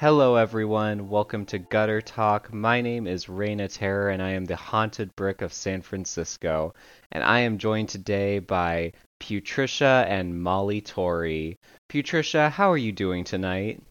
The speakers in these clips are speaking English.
Hello, everyone. Welcome to Gutter Talk. My name is Reyna Terror, and I am the haunted brick of San Francisco. And I am joined today by Putricia and Maulie Tori. Putricia, how are you doing tonight?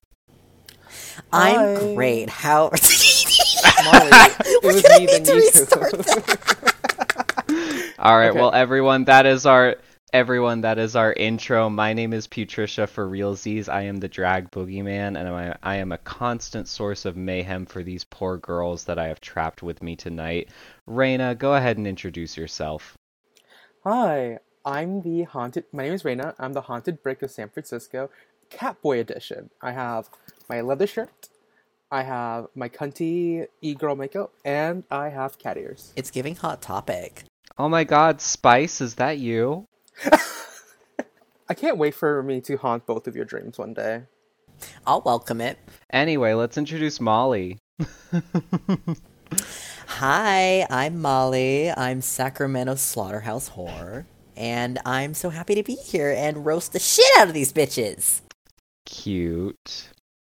I'm Hi. great. How? Maulie, it We're was gonna me need then you. All right, Okay. well, everyone, that is our everyone. That is our intro. My name is Putricia for realsies. I am the drag boogeyman, and I, I am a constant source of mayhem for these poor girls that I have trapped with me tonight. Reyna, go ahead and introduce yourself. Hi, I'm the haunted. My name is Reyna. I'm the haunted brick of San Francisco, Catboy edition. I have my leather shirt. I have my cunty e-girl makeup, and I have cat ears. it's giving hot topic. Oh my God, Spice, is that you? I can't wait for me to haunt both of your dreams one day. I'll welcome it. Anyway, let's introduce Maulie. Hi, I'm Maulie. I'm Sacramento Slaughterhouse Whore, and I'm so happy to be here and roast the shit out of these bitches. Cute.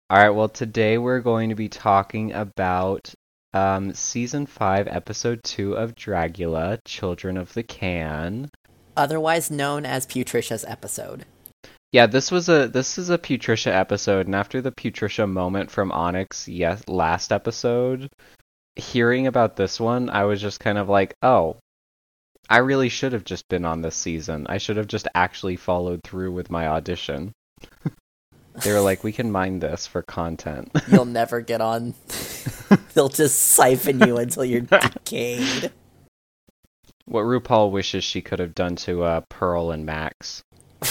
All right, well, today we're going to be talking about um, season 5, episode 2 of Dragula, Children of the Can. Otherwise known as Putricia's episode. Yeah, this was a this is a Putricia episode, and after the Putricia moment from Onyx, yes, last episode, hearing about this one, I was just kind of like, oh, I really should have just been on this season. I should have just actually followed through with my audition. they were like, we can mine this for content. You'll never get on. They'll just siphon you until you're decayed. What RuPaul wishes she could have done to uh, Pearl and Max.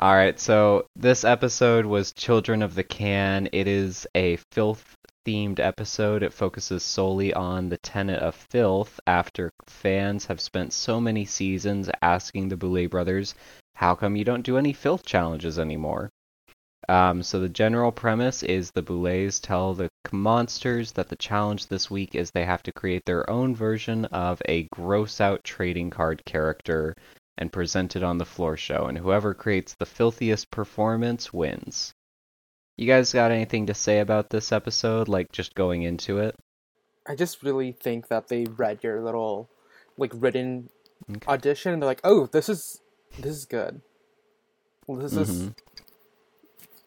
All right, so this episode was Children of the Can. It is a filth themed episode. It focuses solely on the tenet of filth after fans have spent so many seasons asking the Boulet brothers, how come you don't do any filth challenges anymore? Um, so the general premise is the Boulets tell the monsters that the challenge this week is they have to create their own version of a gross out trading card character and present it on the floor show, and whoever creates the filthiest performance wins. You guys got anything to say about this episode, like just going into it? I just really think that they read your little, like, written Okay. audition, and they're like, "Oh, this is this is good. Well, this is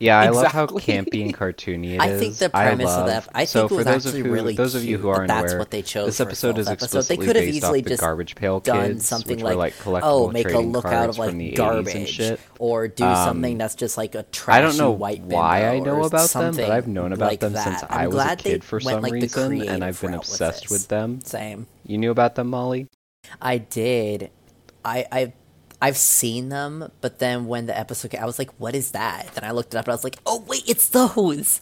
Yeah, I love how Exactly. campy and cartoony it is. I think the premise love... of that. I so think it was for those actually of who, really those of you who aren't that's aware, what they chose this episode is filth episode. They could have based easily just Garbage Pail done Kids, something which like, like collectible oh, make a cards of like from the 80s and garbage, shit. or do Um, something that's just like a trashy I don't know white why I know about them, but I've known about like them that. since I'm I was a kid for some like, reason, and I've been route with obsessed with them. Same. You knew about them, Maulie? I did. I I I've seen them, but then when the episode came, I was like, "What is that?" Then I looked it up, and I was like, "Oh wait, it's those."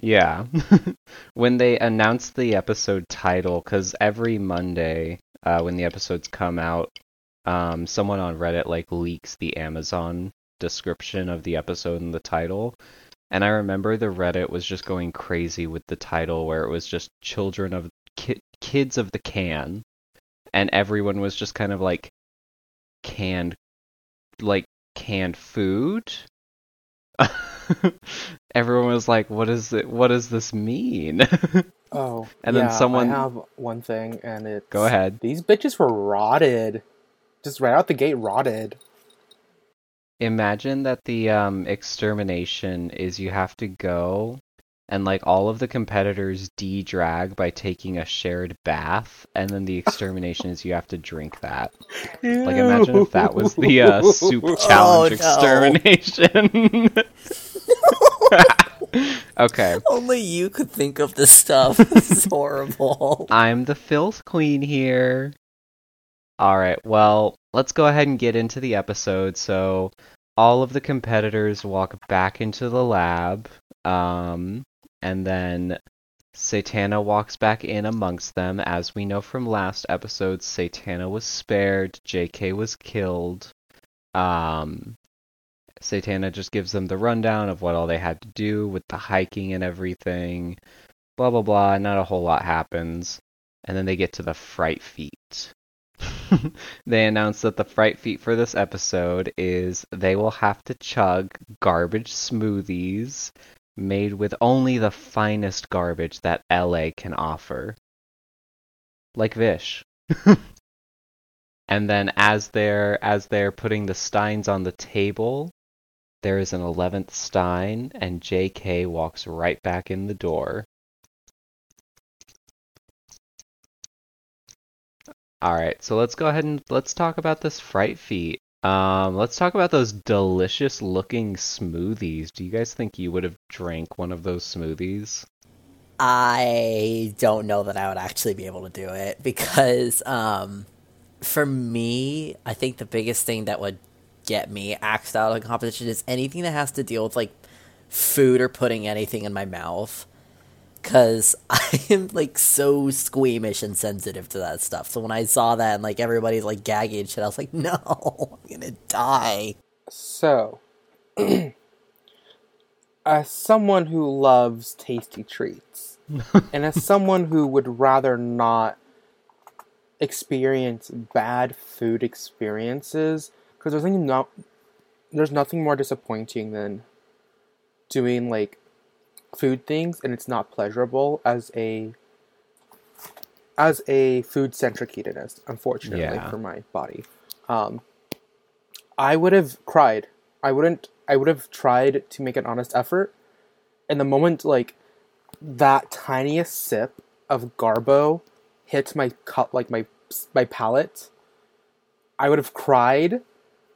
Yeah. when they announced the episode title, because every Monday, uh, when the episodes come out, um, someone on Reddit like leaks the Amazon description of the episode and the title. And I remember the Reddit was just going crazy with the title, where it was just "Children of ki- Kids of the Can," and everyone was just kind of like canned, like canned food. Everyone was like, "What is it? What does this mean?" oh, And then yeah, someone- I have one thing, and it Go ahead. These bitches were rotted, just right out the gate, rotted. Imagine that the um, extermination is you have to go and like all of the competitors de-drag by taking a shared bath, and then the extermination is you have to drink that. Like imagine if that was the uh, soup challenge no. extermination. okay. Only you could think of this stuff. this is horrible. I'm the filth queen here. All right, well, let's go ahead and get into the episode. So, all of the competitors walk back into the lab, um, and then Satana walks back in amongst them. As we know from last episode, Satana was spared, JK was killed. Um, Satana just gives them the rundown of what all they had to do with the hiking and everything. Blah blah blah. Not a whole lot happens, and then they get to the fright feat. they announce that the fright feat for this episode is they will have to chug garbage smoothies made with only the finest garbage that LA can offer. Like Vish. and then as they're as they're putting the steins on the table, there is an 11th stein and JK walks right back in the door. All right, so let's go ahead and let's talk about this fright feat. Um, let's talk about those delicious looking smoothies. Do you guys think you would have drank one of those smoothies? I don't know that I would actually be able to do it because um, for me, I think the biggest thing that would get me axed out of competition is anything that has to deal with like food or putting anything in my mouth because I am like so squeamish and sensitive to that stuff. So when I saw that and like everybody's like gagging and shit, I was like, no, I'm gonna die. So, as someone who loves tasty treats, and as someone who would rather not experience bad food experiences, because there's nothing not there's nothing more disappointing than doing like food things and it's not pleasurable as a as a food centric hedonist unfortunately Yeah. for my body. Um i would have cried. I wouldn't i would have tried to make an honest effort. And the moment like that tiniest sip of garbo hit my cut like my my palate i would have cried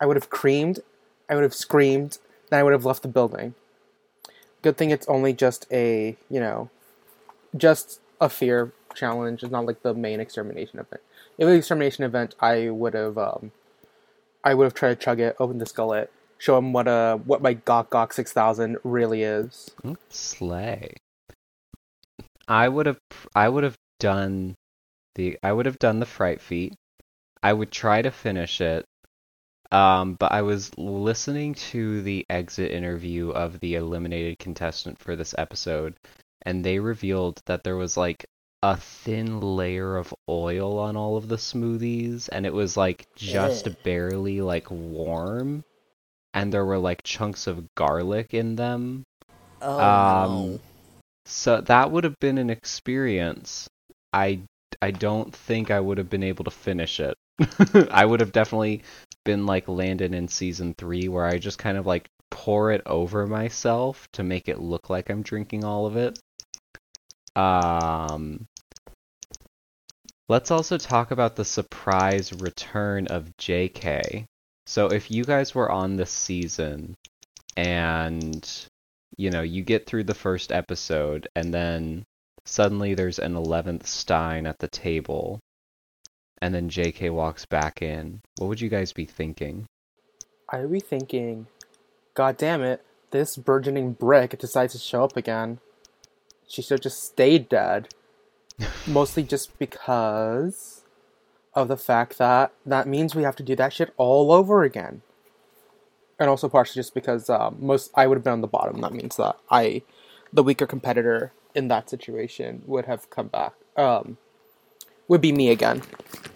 i would have creamed i would have screamed then i would have left the building good thing it's only just a you know just a fear challenge it's not like the main extermination event if it was extermination event i would have um i would have tried to chug it open the skullet show him what uh what my gok gok 6000 really is Mm, Slay. I would have I would have done the I would have done the fright feat. I would try to finish it. Um, but I was listening to the exit interview of the eliminated contestant for this episode, and they revealed that there was like a thin layer of oil on all of the smoothies, and it was like just Ugh. barely like warm, and there were like chunks of garlic in them. Oh Um, no. So that would have been an experience. I I don't think I would have been able to finish it. I would have definitely been like Landon in season 3 where I just kind of like pour it over myself to make it look like I'm drinking all of it. Um Let's also talk about the surprise return of JK. So if you guys were on this season and you know, you get through the first episode and then suddenly there's an 11th Stein at the table and then JK walks back in. What would you guys be thinking? i would be thinking god damn it this burgeoning brick decides to show up again she should have just stayed dead mostly just because of the fact that that means we have to do that shit all over again. And also partially just because um, most I would have been on the bottom. That means that I, the weaker competitor in that situation, would have come back. Um, would be me again.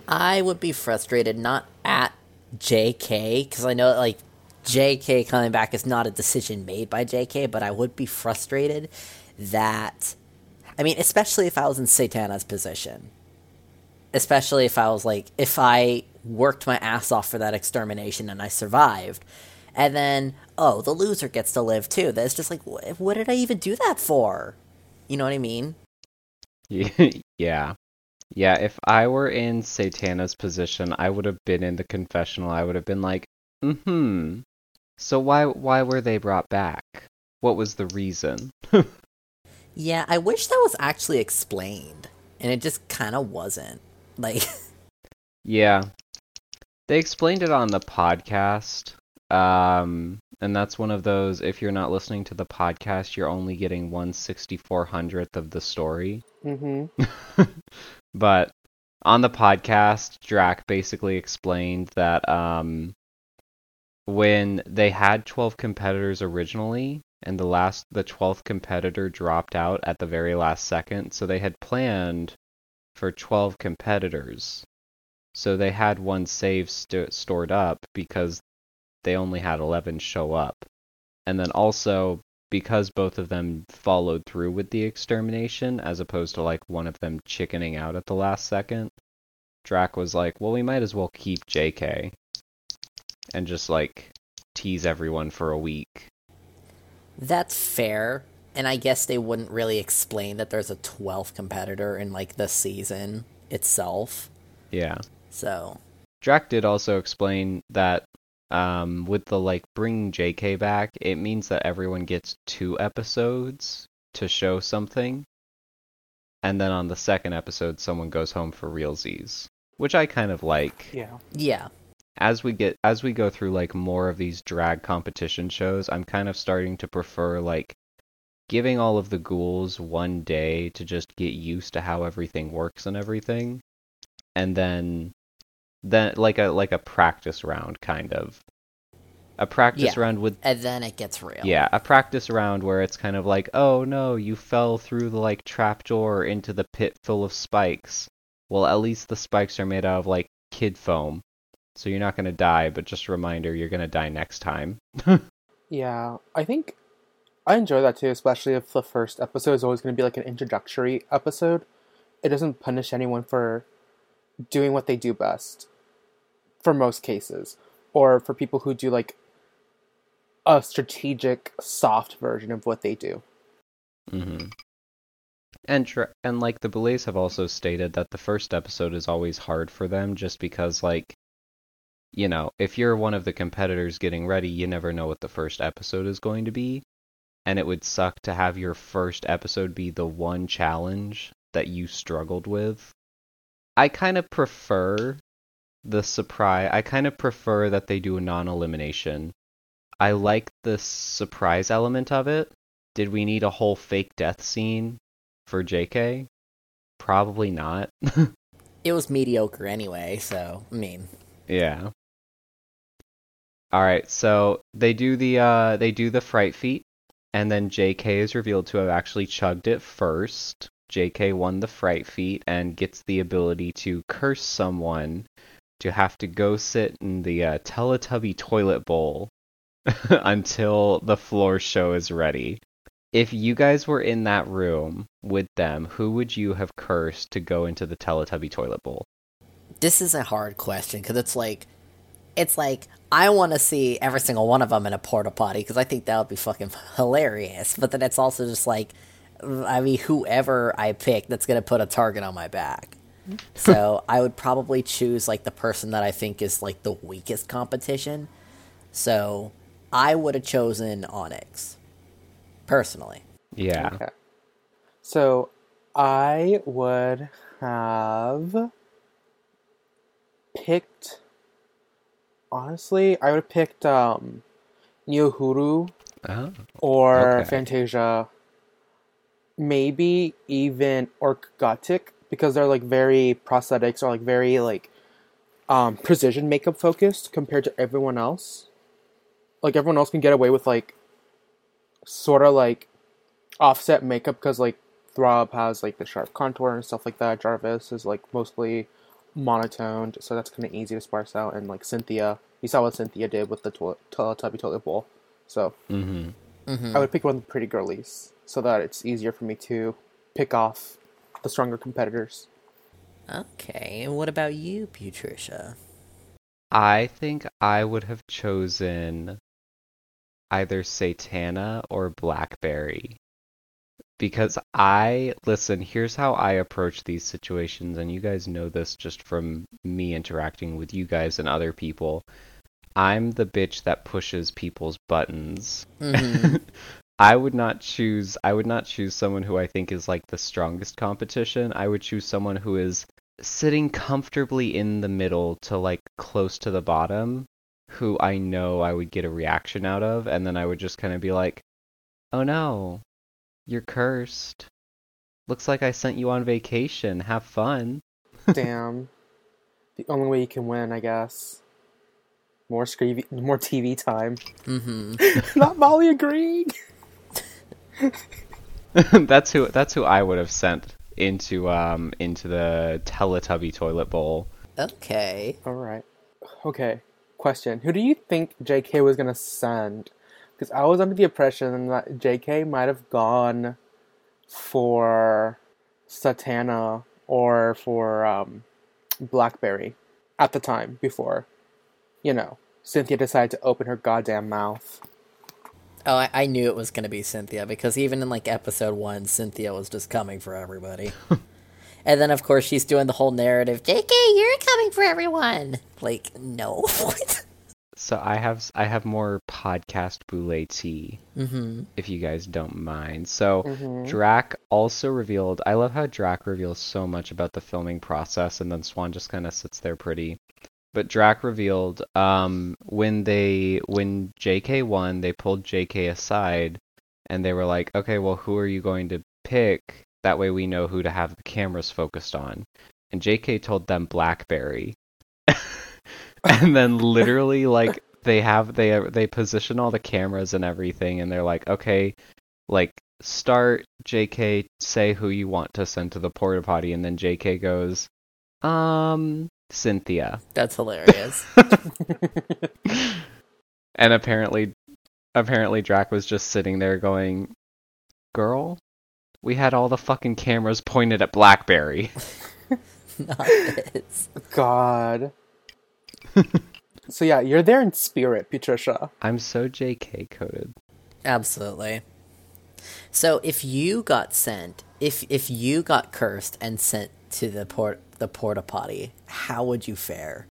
I would be frustrated not at JK because I know like JK coming back is not a decision made by JK, but I would be frustrated that I mean, especially if I was in Satana's position. Especially if I was like if I worked my ass off for that extermination and I survived. And then, oh, the loser gets to live too. That's just like, wh- what did I even do that for? You know what I mean? yeah. Yeah, if I were in Satana's position, I would have been in the confessional. I would have been like, "Mm-hmm. So why why were they brought back? What was the reason?" Yeah, I wish that was actually explained, and it just kind of wasn't. Like, Yeah. They explained it on the podcast. Um, and that's one of those if you're not listening to the podcast, you're only getting one sixty four hundredth of the story. Mm-hmm. but on the podcast, Drac basically explained that um, when they had 12 competitors originally, and the last, the 12th competitor dropped out at the very last second, so they had planned for 12 competitors. So they had one save st- stored up because they only had 11 show up. And then also because both of them followed through with the extermination as opposed to like one of them chickening out at the last second, Drac was like, "Well, we might as well keep JK and just like tease everyone for a week." That's fair, and I guess they wouldn't really explain that there's a 12th competitor in like the season itself. Yeah. So, Drac did also explain that um, with the like bringing JK back, it means that everyone gets two episodes to show something, and then on the second episode, someone goes home for realsies, which I kind of like. Yeah. yeah. As we get as we go through like more of these drag competition shows, I'm kind of starting to prefer like giving all of the ghouls one day to just get used to how everything works and everything, and then then like a like a practice round kind of a practice Yeah. round with And then it gets real. yeah a practice round where it's kind of like oh no you fell through the like trap door into the pit full of spikes well at least the spikes are made out of like kid foam so you're not going to die but just a reminder you're going to die next time Yeah, I think I enjoy that too, especially if the first episode is always going to be like an introductory episode. It doesn't punish anyone for doing what they do best, for most cases, or for people who do like a strategic, soft version of what they do. Mm-hmm. And tr- and like the Boulets have also stated that the first episode is always hard for them just because like you know, if you're one of the competitors getting ready, you never know what the first episode is going to be. And it would suck to have your first episode be the one challenge that you struggled with. I kind of prefer the surprise. I kind of prefer that they do a non-elimination. I like the surprise element of it. Did we need a whole fake death scene for JK? Probably not. It was mediocre anyway, so, I mean, yeah. All right, so they do the uh they do the fright feat and then JK is revealed to have actually chugged it first. JK won the fright feat and gets the ability to curse someone to have to go sit in the uh, Teletubby toilet bowl until the floor show is ready. If you guys were in that room with them, who would you have cursed to go into the Teletubby toilet bowl? this is a hard question because it's like, it's like, I want to see every single one of them in a porta potty because I think that would be fucking hilarious. But then it's also just like, I mean, whoever I pick that's to put a target on my back. so I would probably choose like the person that I think is like the weakest competition. So I would have chosen Onyx, personally. Yeah. Okay. So I would have picked. Honestly, I would have picked um, Niohuru Oh. or Okay. Fantasia, maybe even Orkgotik because they're like very prosthetics or like very like um, precision makeup focused compared to everyone else. Like everyone else can get away with like sort of like offset makeup because like Throb has like the sharp contour and stuff like that. Jarvis is like mostly monotoned, so that's kind of easy to sparse out. And like Cynthia, you saw what Cynthia did with the toilet, Teletubby toilet bowl. So Mm-hmm. Mm-hmm. I would pick one of the pretty girlies so that it's easier for me to pick off the stronger competitors. Okay, and what about you, Putricia? I think I would have chosen either Satana or Blackberry. Because I, listen, here's how I approach these situations, and you guys know this just from me interacting with you guys and other people. I'm the bitch that pushes people's buttons. Mm-hmm. I would not choose I would not choose someone who I think is like the strongest competition. I would choose someone who is sitting comfortably in the middle to like close to the bottom who I know I would get a reaction out of and then I would just kind of be like, "Oh no. You're cursed. Looks like I sent you on vacation. Have fun." Damn. the only way you can win, I guess. More scree- more TV time. mm-hmm. Not Maulie agreeing. that's who that's who I would have sent into um into the Teletubby toilet bowl. Okay. All right. Okay. Question: Who do you think J.K. was gonna send? Because I was under the impression that JK might have gone for Satana or for um, Blackberry at the time before, you know, Cynthia decided to open her goddamn mouth. Oh, I, I knew it was going to be Cynthia because even in like episode one, Cynthia was just coming for everybody. and then, of course, she's doing the whole narrative JK, you're coming for everyone. Like, no. So I have I have more podcast boule tea, mm-hmm. if you guys don't mind. So Mhm. Drac also revealed. I love how Drac reveals so much about the filming process, and then Swan just kind of sits there pretty. But Drac revealed um, when they when JK won, they pulled JK aside, and they were like, "Okay, well, who are you going to pick? That way we know who to have the cameras focused on." And JK told them BlackBerry, and then literally like they have they they position all the cameras and everything, and they're like, "Okay, like start JK say who you want to send to the porta potty and then JK goes um Cynthia That's hilarious. and apparently apparently Drac was just sitting there going girl we had all the fucking cameras pointed at Blackberry Not this. God. so yeah, you're there in spirit, Putricia. I'm so JK coded Absolutely. So if you got sent, if if you got cursed and sent to the port the porta potty, how would you fare?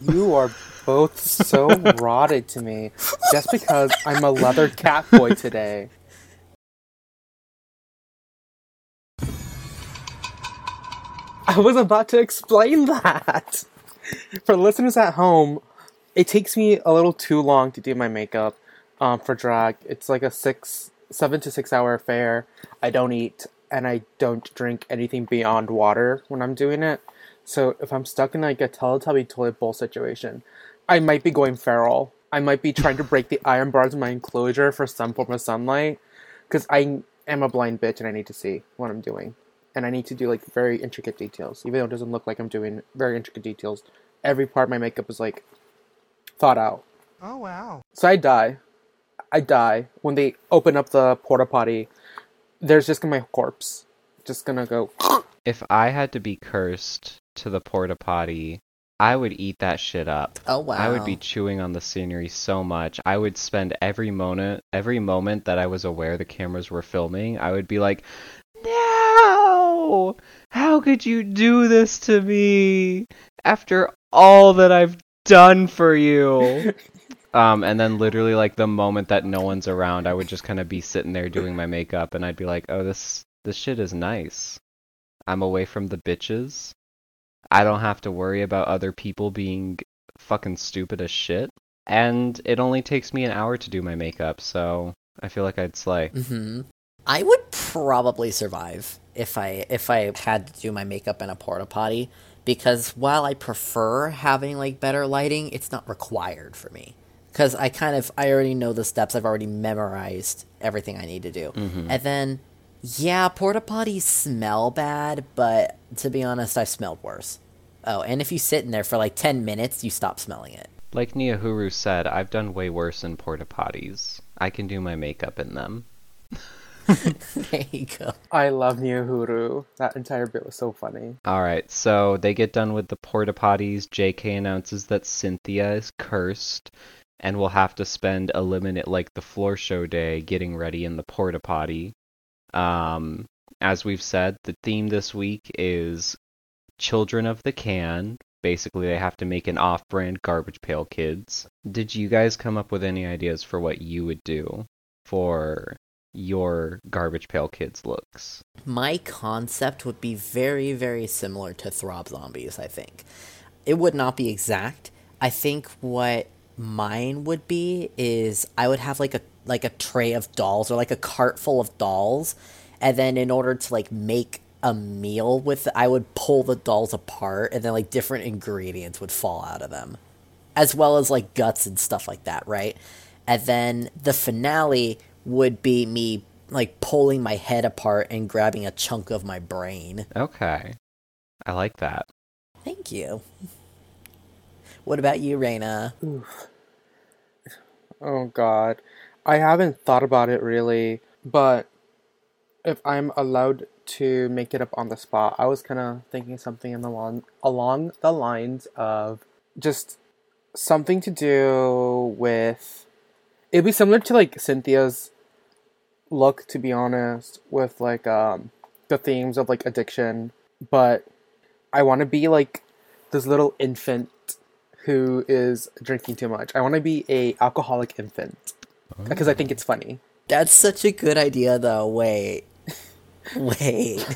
You are both so rotted to me just because I'm a leather cat boy today. I was about to explain that. For listeners at home, it takes me a little too long to do my makeup um, for drag. It's like a six, seven to six hour affair. I don't eat and I don't drink anything beyond water when I'm doing it. So if I'm stuck in like a Teletubby toilet bowl situation, I might be going feral. I might be trying to break the iron bars in my enclosure for some form of sunlight, because I am a blind bitch and I need to see what I'm doing, and I need to do like very intricate details, even though it doesn't look like I'm doing very intricate details. Every part of my makeup is like thought out. Oh wow. So I die. I die when they open up the porta potty. There's just gonna be my corpse, just gonna go. if I had to be cursed to the porta potty I would eat that shit up Oh wow. I would be chewing on the scenery so much. I would spend every moment every moment that I was aware the cameras were filming, I would be like, "No! How could you do this to me after all that I've done for you?" um and then literally like the moment that no one's around, I would just kind of be sitting there doing my makeup and I'd be like, "Oh, this this shit is nice. I'm away from the bitches. I don't have to worry about other people being fucking stupid as shit. And it only takes me an hour to do my makeup, so I feel like I'd slay. hmm I would probably survive if I if I had to do my makeup in a porta potty because while I prefer having like better lighting, it's not required for me. Because I kind of I already know the steps. I've already memorized everything I need to do, mm-hmm. and then yeah, porta potties smell bad, but to be honest, I've smelled worse. Oh, and if you sit in there for like ten minutes, you stop smelling it. Like Niohuru said, I've done way worse in porta potties. I can do my makeup in them. there you go. I love Nihuru. That entire bit was so funny. Alright, so they get done with the porta potties. JK announces that Cynthia is cursed and we'll have to spend a limit like the floor show day getting ready in the porta potty. Um, as we've said, the theme this week is Children of the Can. Basically, they have to make an off brand Garbage Pail Kids. Did you guys come up with any ideas for what you would do for your Garbage Pail Kids looks? my concept would be very, very similar to Throb Zombies, I think. It would not be exact. I think what mine would be is I would have like a like a tray of dolls or like a cart full of dolls and then in order to like make a meal with I would pull the dolls apart and then like different ingredients would fall out of them as well as like guts and stuff like that, right? And then the finale would be me like pulling my head apart and grabbing a chunk of my brain. Okay. I like that. Thank you. What about you, Reyna? Oh God, I haven't thought about it really, but if I'm allowed to make it up on the spot, I was kind of thinking something in the long, along the lines of just something to do with. It'd be similar to like Cynthia's look, to be honest, with like um the themes of like addiction, but I want to be like this little infant who is drinking too much. I want to be a alcoholic infant oh. because I think it's funny. That's such a good idea, though. Wait. Wait.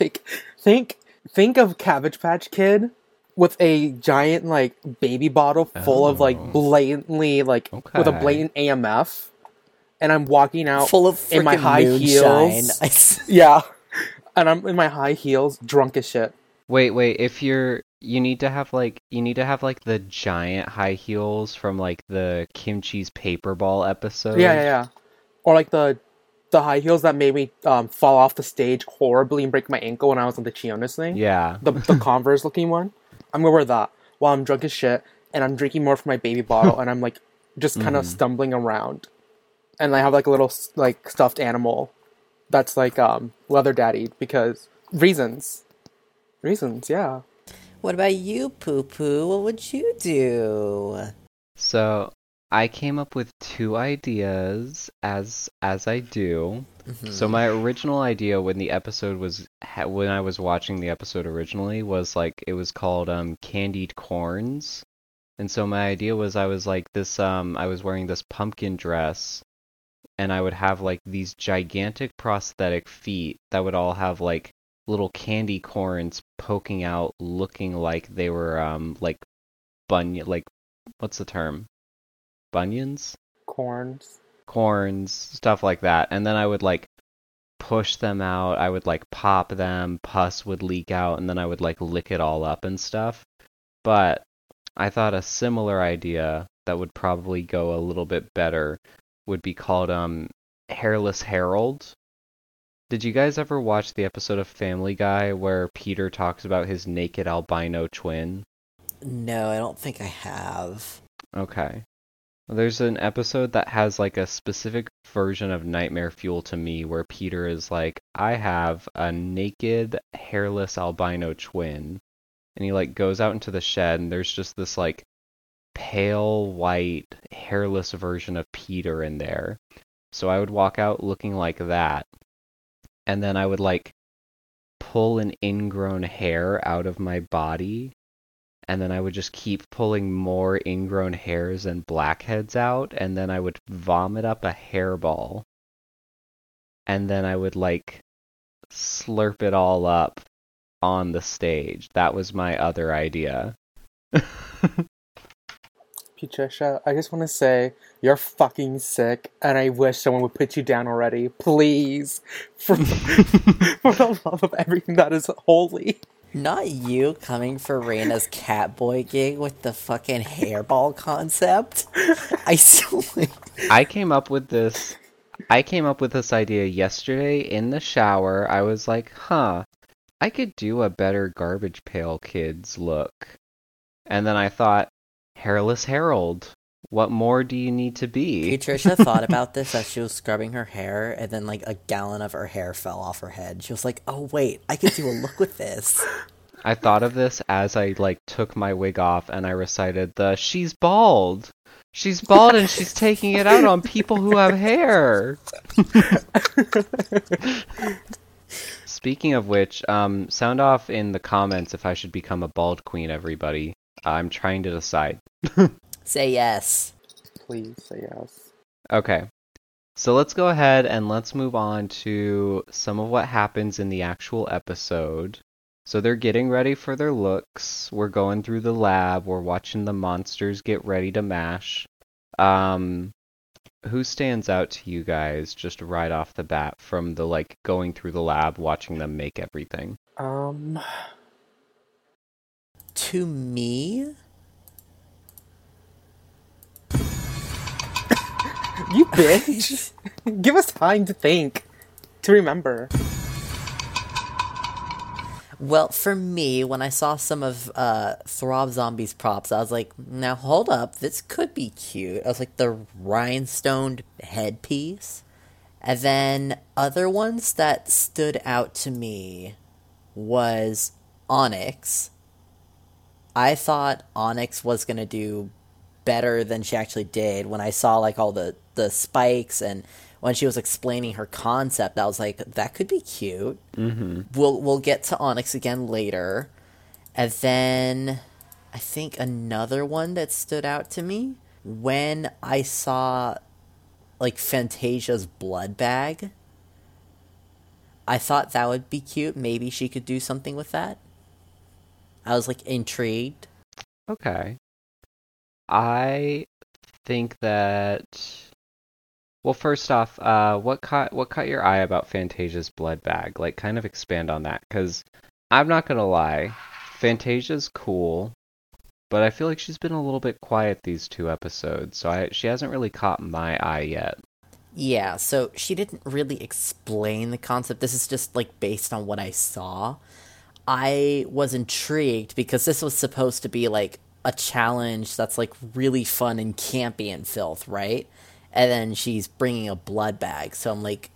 like think think of Cabbage Patch Kid with a giant like baby bottle full of like Oh. blatantly like with a blatant AMF, and I'm walking out Full of in my high moonshine. heels. Yeah, and I'm in my high heels, drunk as shit. Wait, wait. If you're, you need to have like, you need to have like the giant high heels from like the Kimchi's paper ball episode. Yeah, yeah, yeah. Or like the the high heels that made me um, fall off the stage horribly and break my ankle when I was on the Chionis thing. Yeah. the the Converse looking one. I'm gonna wear that while I'm drunk as shit and I'm drinking more from my baby bottle and I'm like just kind of stumbling around, and I have like a little like stuffed animal that's like um leather daddy because reasons, reasons, yeah. What about you, Poo Poo? What would you do? So I came up with two ideas as as I do. So my original idea when the episode was when I was watching the episode originally was like it was called um candied corns. And so my idea was I was like this um I was wearing this pumpkin dress and I would have like these gigantic prosthetic feet that would all have like little candy corns poking out looking like they were um like bunion like what's the term? Bunions? Corns. corns, stuff like that. And then I would like push them out. I would like pop them, pus would leak out, and then I would like lick it all up and stuff. But I thought a similar idea that would probably go a little bit better would be called um Hairless Harold. Did you guys ever watch the episode of Family Guy where Peter talks about his naked albino twin? No, I don't think I have. Okay. There's an episode that has like a specific version of Nightmare Fuel to me where Peter is like, I have a naked, hairless albino twin. And he like goes out into the shed and there's just this like pale white, hairless version of Peter in there. So I would walk out looking like that. And then I would like pull an ingrown hair out of my body and then I would just keep pulling more ingrown hairs and blackheads out, and then I would vomit up a hairball, and then I would like slurp it all up on the stage. That was my other idea. Putricia, I just want to say you're fucking sick, and I wish someone would put you down already, please, for for the love of everything that is holy. Not you coming for Reyna's Catboy gig with the fucking hairball concept. I still. I came up with this I came up with this idea yesterday in the shower. I was like, "Huh, I could do a better Garbage Pail Kids look." And then I thought, "Hairless Harold. What more do you need to be?" Putricia thought about this as she was scrubbing her hair, and then like a gallon of her hair fell off her head. She was like, "Oh wait, I could do a look with this." I thought of this as I like took my wig off and I recited the "She's bald. She's bald and she's taking it out on people who have hair." Speaking of which, um, sound off in the comments if I should become a bald queen. Everybody, I'm trying to decide. Say yes. Please say yes. Okay. So let's go ahead and let's move on to some of what happens in the actual episode. So they're getting ready for their looks. We're going through the lab. We're watching the monsters get ready to mash. Um who stands out to you guys just right off the bat from the like going through the lab watching them make everything? Um, To me, you bitch. Give us time to think, to remember. Well, for me, when I saw some of uh, Throb Zombies props, I was like, now hold up, this could be cute. I was like, the rhinestoned headpiece. And then other ones that stood out to me was Onyx. I thought Onyx was going to do better than she actually did when I saw like all the, the spikes and when she was explaining her concept, I was like, that could be cute. Mm-hmm. We'll we'll get to Onyx again later, and then I think another one that stood out to me when I saw like Fantasia's blood bag. I thought that would be cute. Maybe she could do something with that. I was like intrigued. Okay. I think that well, first off, uh, what caught what caught your eye about Fantasia's blood bag? Like, kind of expand on that, because I'm not gonna lie, Fantasia's cool, but I feel like she's been a little bit quiet these two episodes, so I she hasn't really caught my eye yet. Yeah, so she didn't really explain the concept. This is just like based on what I saw. I was intrigued because this was supposed to be like a challenge that's like really fun and campy and filth, right? and then she's bringing a blood bag. So I'm like,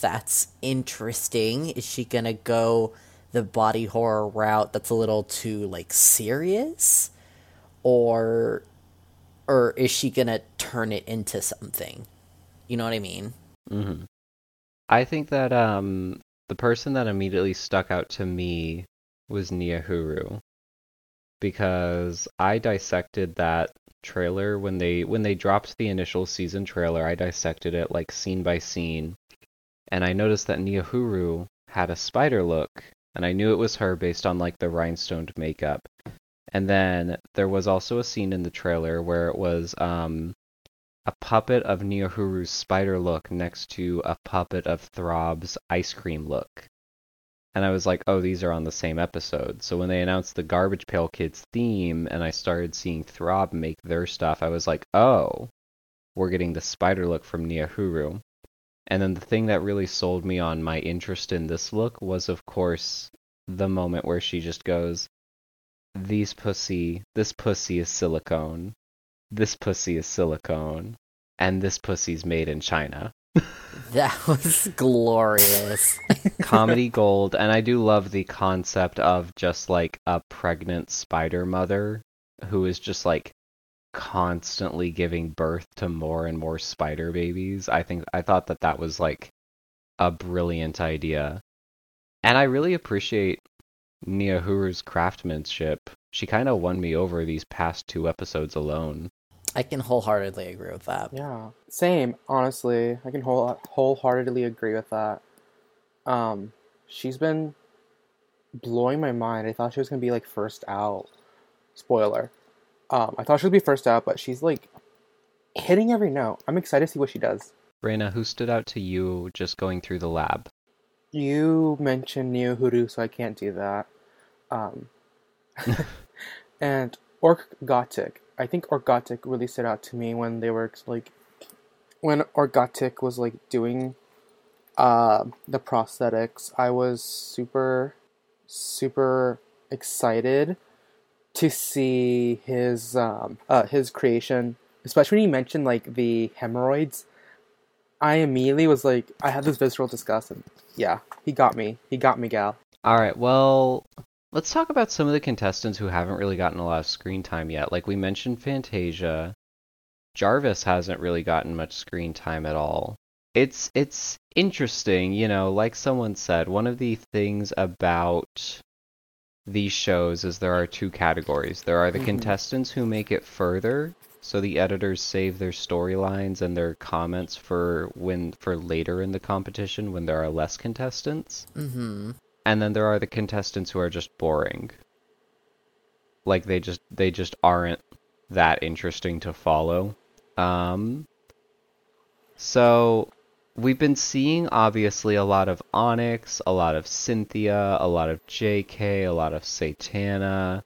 that's interesting. Is she gonna go the body horror route that's a little too like serious, or or is she gonna turn it into something? You know what I mean? Mm-hmm. I think that um the person that immediately stuck out to me was Niohuru because I dissected that trailer when they when they dropped the initial season trailer, I dissected it like scene by scene, and I noticed that Niohuru had a spider look, and I knew it was her based on like the rhinestoned makeup. And then there was also a scene in the trailer where it was um a puppet of Niohuru's spider look next to a puppet of Throb's ice cream look and I was like, oh, these are on the same episode. So when they announced the Garbage Pail Kids theme and I started seeing Throb make their stuff, I was like, oh, we're getting the spider look from Niohuru. And then the thing that really sold me on my interest in this look was, of course, the moment where she just goes, these pussy, this pussy is silicone, this pussy is silicone, and this pussy's made in China. that was glorious. Comedy gold, and I do love the concept of just like a pregnant spider mother who is just like constantly giving birth to more and more spider babies. I think I thought that that was like a brilliant idea. And I really appreciate Niohuru's craftsmanship. She kind of won me over these past two episodes alone. I can wholeheartedly agree with that. Yeah, same. Honestly, I can whole wholeheartedly agree with that. Um, she's been blowing my mind. I thought she was gonna be like first out. Spoiler. Um, I thought she would be first out, but she's like hitting every note. I'm excited to see what she does. Reyna, who stood out to you just going through the lab? You mentioned Niohuru, so I can't do that. Um, and Orc Gothic. I think Orkgotik really stood out to me when they were like when Orkgotik was like doing uh, the prosthetics. I was super super excited to see his um, uh, his creation, especially when he mentioned like the hemorrhoids. I immediately was like, I had this visceral disgust, and yeah, he got me. He got me, gal. All right, well, Let's talk about some of the contestants who haven't really gotten a lot of screen time yet. Like we mentioned Fantasia. Jarvis hasn't really gotten much screen time at all. It's it's interesting, you know, like someone said, one of the things about these shows is there are two categories. There are the mm-hmm. contestants who make it further, so the editors save their storylines and their comments for when for later in the competition when there are less contestants. Mm-hmm and then there are the contestants who are just boring. Like they just they just aren't that interesting to follow. Um so we've been seeing obviously a lot of Onyx, a lot of Cynthia, a lot of JK, a lot of Satana.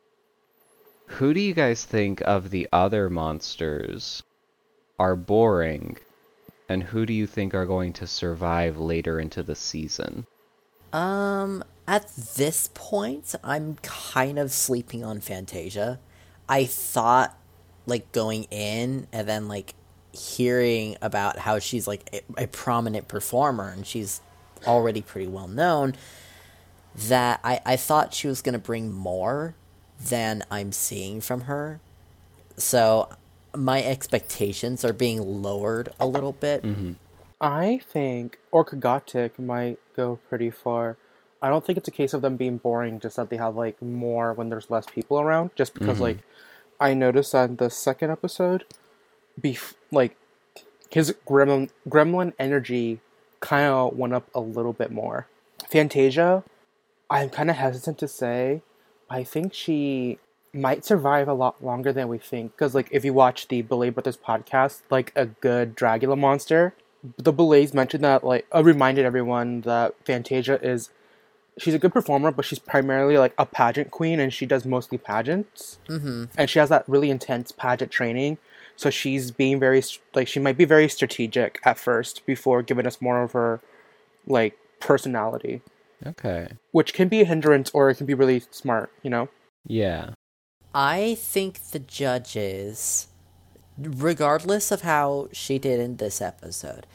Who do you guys think of the other monsters are boring? And who do you think are going to survive later into the season? Um, at this point, I'm kind of sleeping on Fantasia. I thought, like, going in and then, like, hearing about how she's, like, a, a prominent performer and she's already pretty well known, that I, I thought she was going to bring more than I'm seeing from her. So my expectations are being lowered a little bit. Mm-hmm. I think Orkgotik might go pretty far. I don't think it's a case of them being boring, just that they have like more when there's less people around. Just because mm-hmm. like I noticed on the second episode, bef- like his gremlin gremlin energy kind of went up a little bit more. Fantasia, I'm kind of hesitant to say. I think she might survive a lot longer than we think. Because, like, if you watch the Boulet Brothers podcast, like a good Dragula monster, the Boulets mentioned that, like, uh, reminded everyone that Fantasia is. She's a good performer, but she's primarily like a pageant queen, and she does mostly pageants. Mm-hmm. And she has that really intense pageant training, so she's being very like she might be very strategic at first before giving us more of her like personality Okay. which can be a hindrance or it can be really smart, you know? Yeah. I think the judges, regardless of how she did in this episode,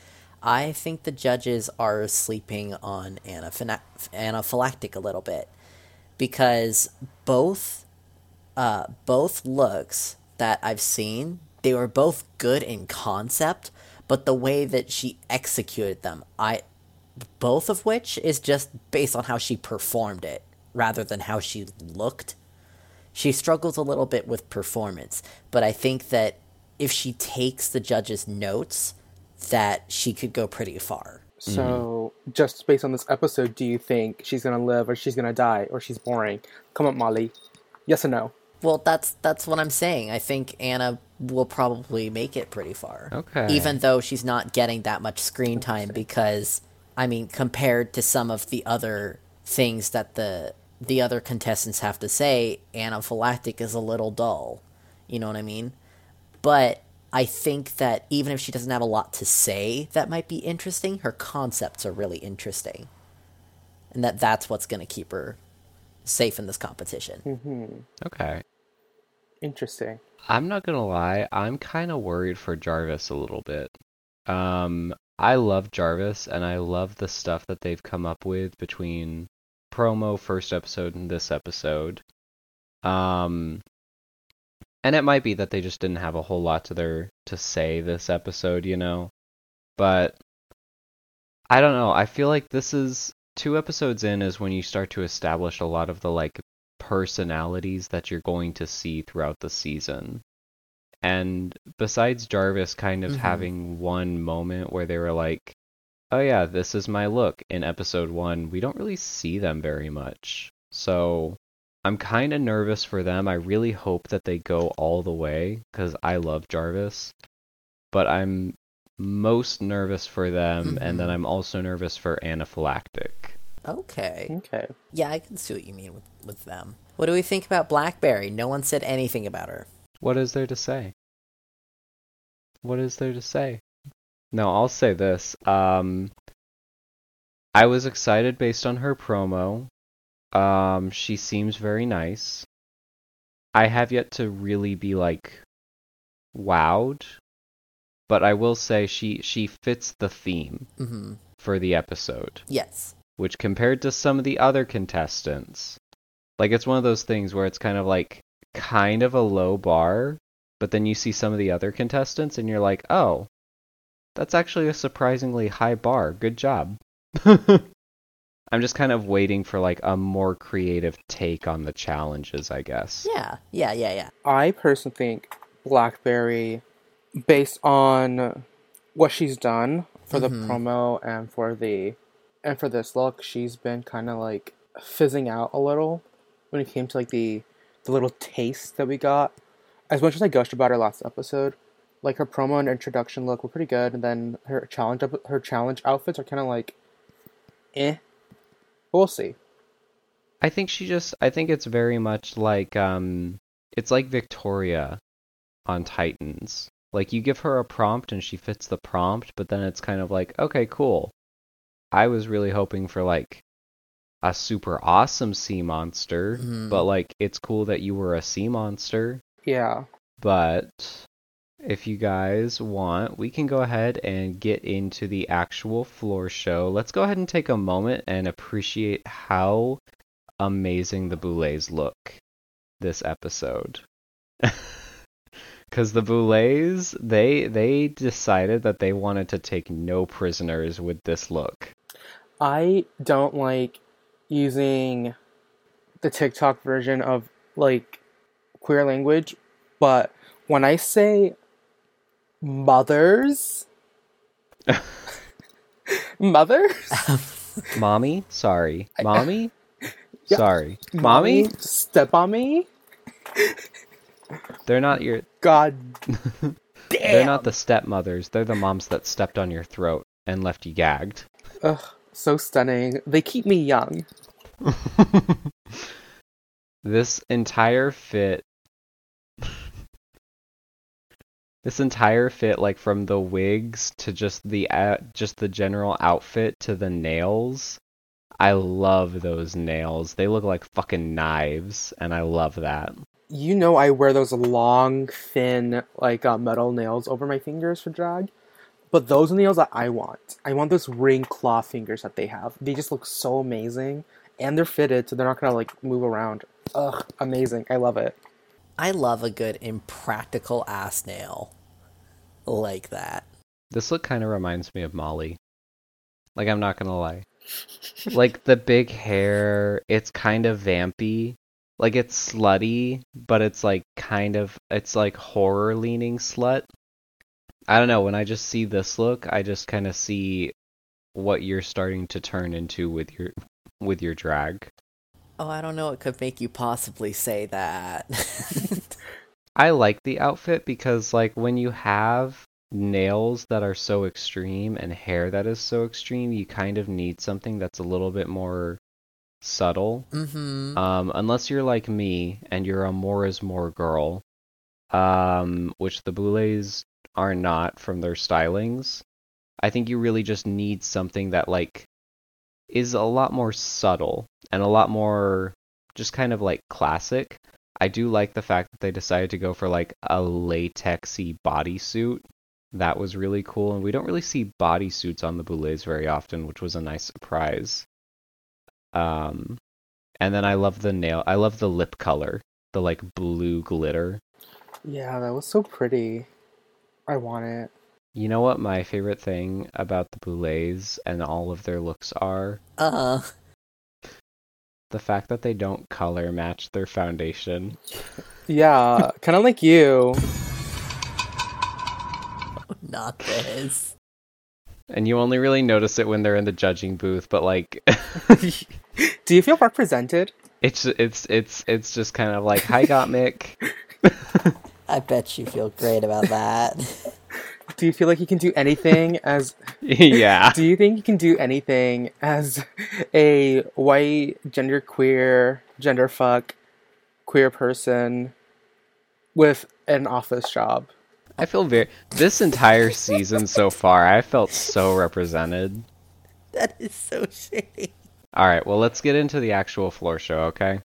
I think the judges are sleeping on anaphana- anaphylactic a little bit because both, uh, both looks that I've seen, they were both good in concept, but the way that she executed them, I, both of which is just based on how she performed it rather than how she looked she struggles a little bit with performance, but I think that if she takes the judges' notes, that she could go pretty far. So, just based on this episode, do you think she's gonna live or she's gonna die or she's boring? Come on, Maulie. Yes or no? Well, that's that's what I'm saying. I think Anna will probably make it pretty far. Okay. Even though she's not getting that much screen time because I mean, compared to some of the other things that the the other contestants have to say, anaphylactic is a little dull. You know what I mean? But I think that even if she doesn't have a lot to say that might be interesting, her concepts are really interesting. And that that's what's going to keep her safe in this competition. Mm-hmm. Okay. Interesting. I'm not gonna lie, I'm kind of worried for Jarvis a little bit. Um, I love Jarvis, and I love the stuff that they've come up with between promo first episode and this episode. Um, and it might be that they just didn't have a whole lot to their to say this episode, you know. But I don't know. I feel like this is two episodes in is when you start to establish a lot of the like personalities that you're going to see throughout the season. And besides Jarvis kind of Mhm. having one moment where they were like, oh yeah, this is my look in episode one, we don't really see them very much. So I'm kind of nervous for them. I really hope that they go all the way because I love Jarvis. But I'm most nervous for them, and then Mhm. I'm also nervous for anaphylactic. Okay. Okay. Yeah, I can see what you mean with, with them. What do we think about Blackberry? No one said anything about her. What is there to say? What is there to say? No, I'll say this. Um, I was excited based on her promo. Um, she seems very nice. I have yet to really be like wowed, but I will say she she fits the theme hmm for the episode, Yes. which compared to some of the other contestants, like it's one of those things where it's kind of like kind of a low bar, but then you see some of the other contestants and you're like, "Oh, that's actually a surprisingly high bar. Good job." I'm just kind of waiting for like a more creative take on the challenges, I guess. Yeah. Yeah. Yeah. Yeah. I personally think Blackberry, based on what she's done for the Mhm. promo and for the and for this look, she's been kind of like fizzing out a little when it came to like the the little taste that we got. As much as I gushed about her last episode, like her promo and introduction look were pretty good, and then her challenge her challenge outfits are kind of like, eh. But we'll see. I think she just I think it's very much like um it's like Victoria on Titans. Like you give her a prompt and she fits the prompt, but then it's kind of like, okay, cool. I was really hoping for like a super awesome sea monster, Mhm. but like it's cool that you were a sea monster. Yeah. But if you guys want, we can go ahead and get into the actual floor show. Let's go ahead and take a moment and appreciate how amazing the Boulets look this episode. Cuz the Boulets, they they decided that they wanted to take no prisoners with this look. I don't like using the TikTok version of like queer language, but when I say mothers, mothers, Mommy, sorry. Mommy? Yeah. Sorry. Mommy? step on me. They're not your God damn. They're not the stepmothers. They're the moms that stepped on your throat and left you gagged. Ugh, so stunning. They keep me young. this entire fit This entire fit like from the wigs to just the uh, just the general outfit to the nails. I love those nails. They look like fucking knives and I love that. You know I wear those long, thin, like uh, metal nails over my fingers for drag. But those are the nails that I want. I want those ring claw fingers that they have. They just look so amazing. And they're fitted, so they're not gonna like move around. Ugh, amazing. I love it. I love a good impractical ass nail like that. This look kind of reminds me of Maulie. Like I'm not gonna lie. like the big hair, it's kind of vampy. Like it's slutty, but it's like kind of it's like horror leaning slut. I don't know, when I just see this look, I just kind of see what you're starting to turn into with your with your drag. Oh, I don't know what could make you possibly say that. I like the outfit because like when you have nails that are so extreme and hair that is so extreme, you kind of need something that's a little bit more subtle. mm-hmm. Um, unless you're like me and you're a more is more girl, um, which the Boulets are not from their stylings. I think you really just need something that like is a lot more subtle and a lot more just kind of like classic. I do like the fact that they decided to go for like a latexy bodysuit. That was really cool, and we don't really see bodysuits on the Boulets very often, which was a nice surprise. Um, and then I love the nail. I love the lip color, the like blue glitter. Yeah, that was so pretty. I want it. You know what my favorite thing about the Boulets and all of their looks are? Uh, The fact that they don't color match their foundation. Yeah, kind of like you. not this. And you only really notice it when they're in the judging booth, but like Do you feel represented? it's it's it's it's just kind of like, "Hi, Gottmik." I bet you feel great about that. Do you feel like you can do anything as yeah. Do you think you can do anything as a white, gender queer, gender fuck, queer person with an office job? I feel very this entire season so far, I felt so represented. that is so shitty. All right, well, let's get into the actual floor show, okay?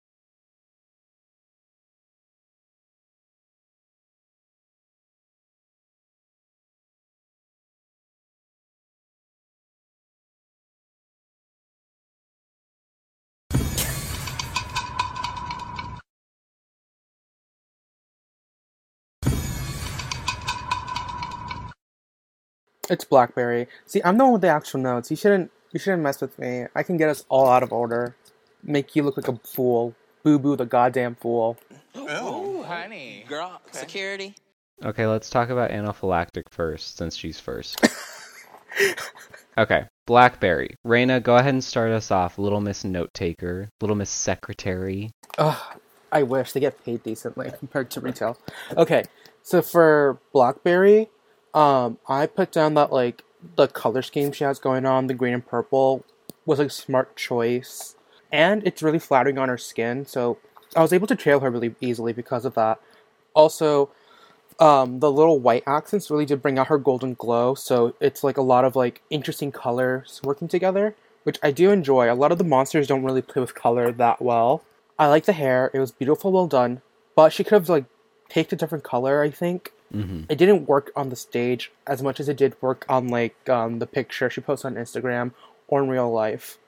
It's Blackberry. See, I'm the one with the actual notes. You shouldn't. You shouldn't mess with me. I can get us all out of order. Make you look like a fool. Boo boo, the goddamn fool. Oh, honey. Girl, security. Okay, let's talk about anaphylactic first, since she's first. okay, Blackberry. Reyna, go ahead and start us off. Little Miss Note Taker, Little Miss Secretary. Ugh, I wish they get paid decently compared to retail. Okay, so for Blackberry, um, I put down that like the color scheme she has going on, the green and purple, was a smart choice, and it's really flattering on her skin. So I was able to trail her really easily because of that. Also, um, the little white accents really did bring out her golden glow. So it's like a lot of like interesting colors working together. which I do enjoy. A lot of the monsters don't really play with color that well. I like the hair; it was beautiful, well done. But she could have like picked a different color. I think hmm it didn't work on the stage as much as it did work on like um, the picture she posts on Instagram or in real life,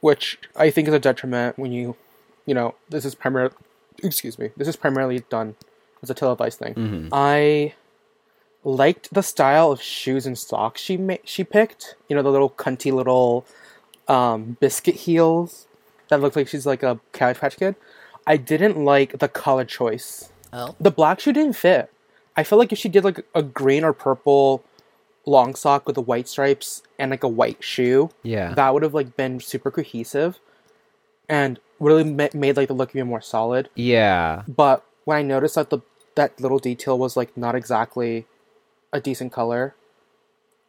which I think is a detriment when you, you know, this is primarily, excuse me, this is primarily done as a televised thing. hmm I liked the style of shoes and socks she ma- she picked. You know, the little cunty little um, biscuit heels that look like she's like a Cabbage Patch Kid. I didn't like the color choice. Oh, The black shoe didn't fit. I feel like if she did like a green or purple long sock with the white stripes and like a white shoe, Yeah. that would have like been super cohesive and really ma- made like the look even more solid. yeah. But when I noticed that the that little detail was like not exactly a decent color,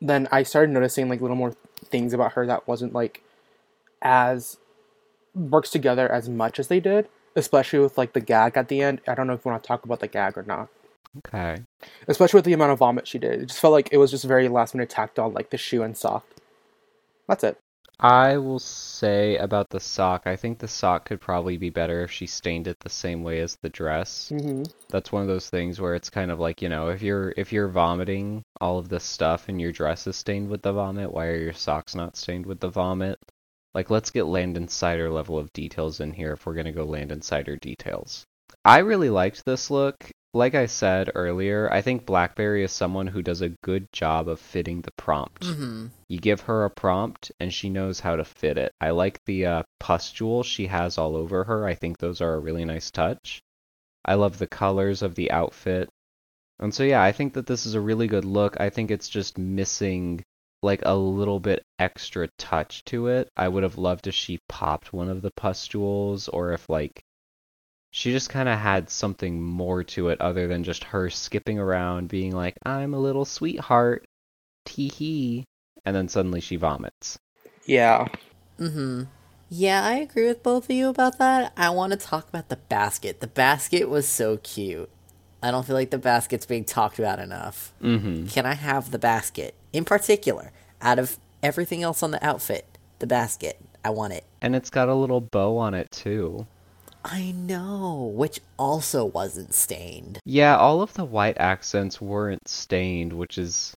then I started noticing like little more things about her that wasn't like as works together as much as they did, especially with like the gag at the end. I don't know if you want to talk about the gag or not. Okay. Especially with the amount of vomit she did. It just felt like it was just very last minute tacked on like the shoe and sock. That's it. I will say about the sock, I think the sock could probably be better if she stained it the same way as the dress. hmm That's one of those things where it's kind of like, you know, if you're if you're vomiting all of this stuff and your dress is stained with the vomit, why are your socks not stained with the vomit? Like let's get land insider level of details in here if we're going to go land insider details. I really liked this look. Like I said earlier, I think Blackberry is someone who does a good job of fitting the prompt. hmm You give her a prompt and she knows how to fit it. I like the uh, pustules she has all over her. I think those are a really nice touch. I love the colors of the outfit. And so, yeah, I think that this is a really good look. I think it's just missing like a little bit extra touch to it. I would have loved if she popped one of the pustules or if like she just kind of had something more to it other than just her skipping around being like, I'm a little sweetheart. Tee hee and then suddenly she vomits. Yeah. mm-hmm Yeah, I agree with both of you about that. I want to talk about the basket. The basket was so cute. I don't feel like the basket's being talked about enough. Mm-hmm. Can I have the basket? In particular, out of everything else on the outfit, the basket. I want it. And it's got a little bow on it too. I know, which also wasn't stained. Yeah, all of the white accents weren't stained, which is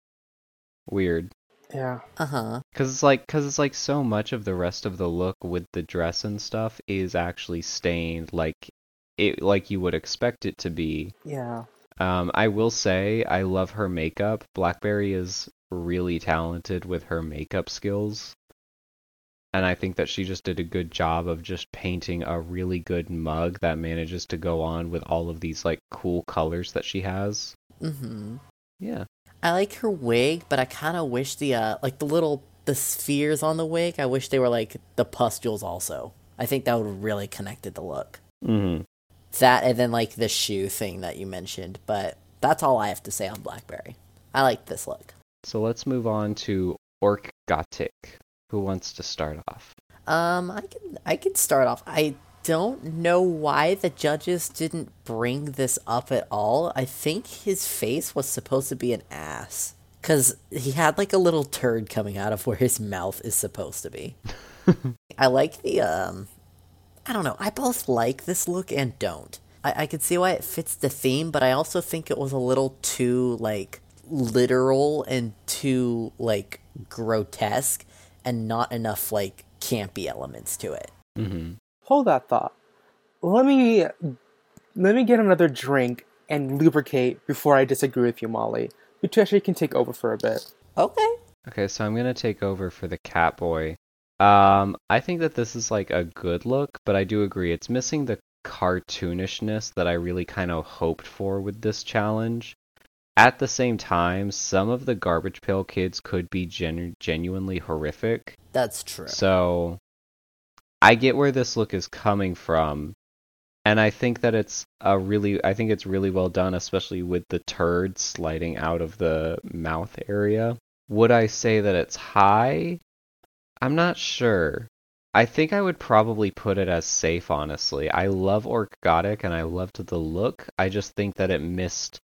weird. Yeah. Uh huh. Cause it's like, cause it's like so much of the rest of the look with the dress and stuff is actually stained, like it, like you would expect it to be. Yeah. Um, I will say I love her makeup. Blackberry is really talented with her makeup skills. And I think that she just did a good job of just painting a really good mug that manages to go on with all of these like cool colors that she has. Mm-hmm. Yeah. I like her wig, but I kind of wish the uh, like the little the spheres on the wig. I wish they were like the pustules also. I think that would really connected the look. hmm That and then like the shoe thing that you mentioned. But that's all I have to say on BlackBerry. I like this look. So let's move on to Orc Gothic. Who wants to start off? Um, I can I can start off. I don't know why the judges didn't bring this up at all. I think his face was supposed to be an ass because he had like a little turd coming out of where his mouth is supposed to be. I like the um, I don't know. I both like this look and don't. I, I could see why it fits the theme, but I also think it was a little too like literal and too like grotesque and not enough like campy elements to it. hmm Hold that thought. Let me let me get another drink and lubricate before I disagree with you, Maulie. You two actually can take over for a bit. Okay. Okay, so I'm gonna take over for the cat boy. Um, I think that this is like a good look, but I do agree it's missing the cartoonishness that I really kind of hoped for with this challenge. At the same time, some of the Garbage Pail Kids could be genu- genuinely horrific. That's true. So I get where this look is coming from. And I think that it's a really I think it's really well done, especially with the turd sliding out of the mouth area. Would I say that it's high? I'm not sure. I think I would probably put it as safe, honestly. I love Orkgotik and I loved the look. I just think that it missed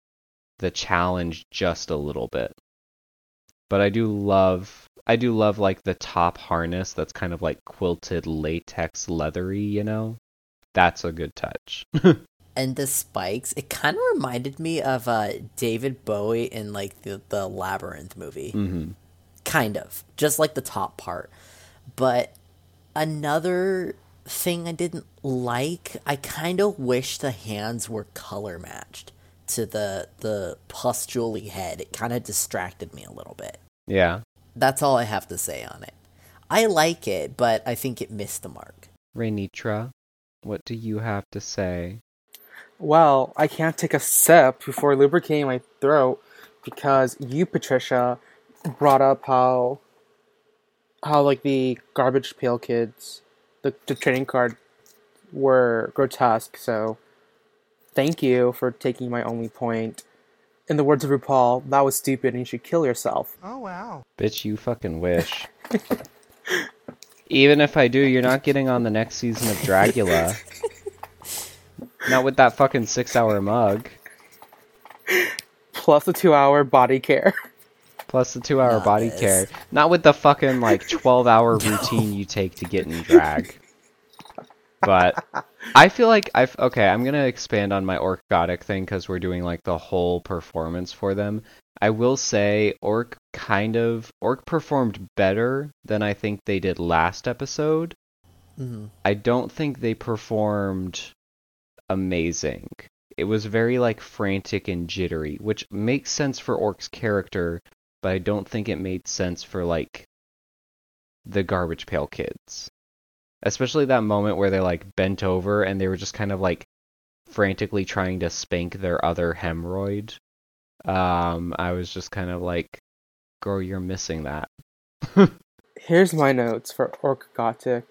the challenge just a little bit. But I do love I do love like the top harness that's kind of like quilted latex leathery, you know? That's a good touch. and the spikes, it kind of reminded me of uh, David Bowie in like the, the Labyrinth movie. hmm Kind of. Just like the top part. But another thing I didn't like, I kind of wish the hands were color matched to the the pustulely head. It kind of distracted me a little bit. Yeah. That's all I have to say on it. I like it, but I think it missed the mark. Reyna Terror, what do you have to say? Well, I can't take a sip before lubricating my throat because you, Putricia, brought up how how like the garbage pail kids, the the trading card were grotesque. So, thank you for taking my only point. In the words of RuPaul, that was stupid and you should kill yourself. Oh, wow. Bitch, you fucking wish. Even if I do, you're not getting on the next season of Dragula. not with that fucking six hour mug. Plus a two hour body care. Plus the two hour Not body this. care. Not with the fucking like 12 hour routine you take to get in drag. But I feel like I've okay. I'm gonna expand on my Orkgotik thing because we're doing like the whole performance for them. I will say orc kind of orc performed better than I think they did last episode. hmm I don't think they performed amazing. It was very like frantic and jittery, which makes sense for Orc's character, but I don't think it made sense for like the garbage pail kids. Especially that moment where they like bent over and they were just kind of like frantically trying to spank their other hemorrhoid. Um, I was just kind of like, girl, you're missing that. Here's my notes for Orkgotik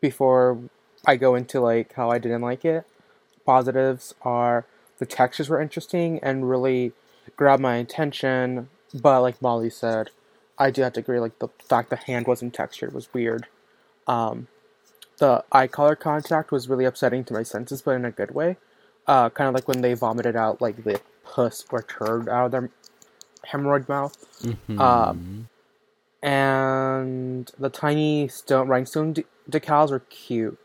before I go into like how I didn't like it. Positives are the textures were interesting and really grabbed my attention, but like Maulie said, I do have to agree like the fact the hand wasn't textured was weird. Um, the eye color contact was really upsetting to my senses, but in a good way. Uh, kind of like when they vomited out like the pus or turd out of their hemorrhoid mouth Um, and the tiny stone rhinestone de- decals were cute.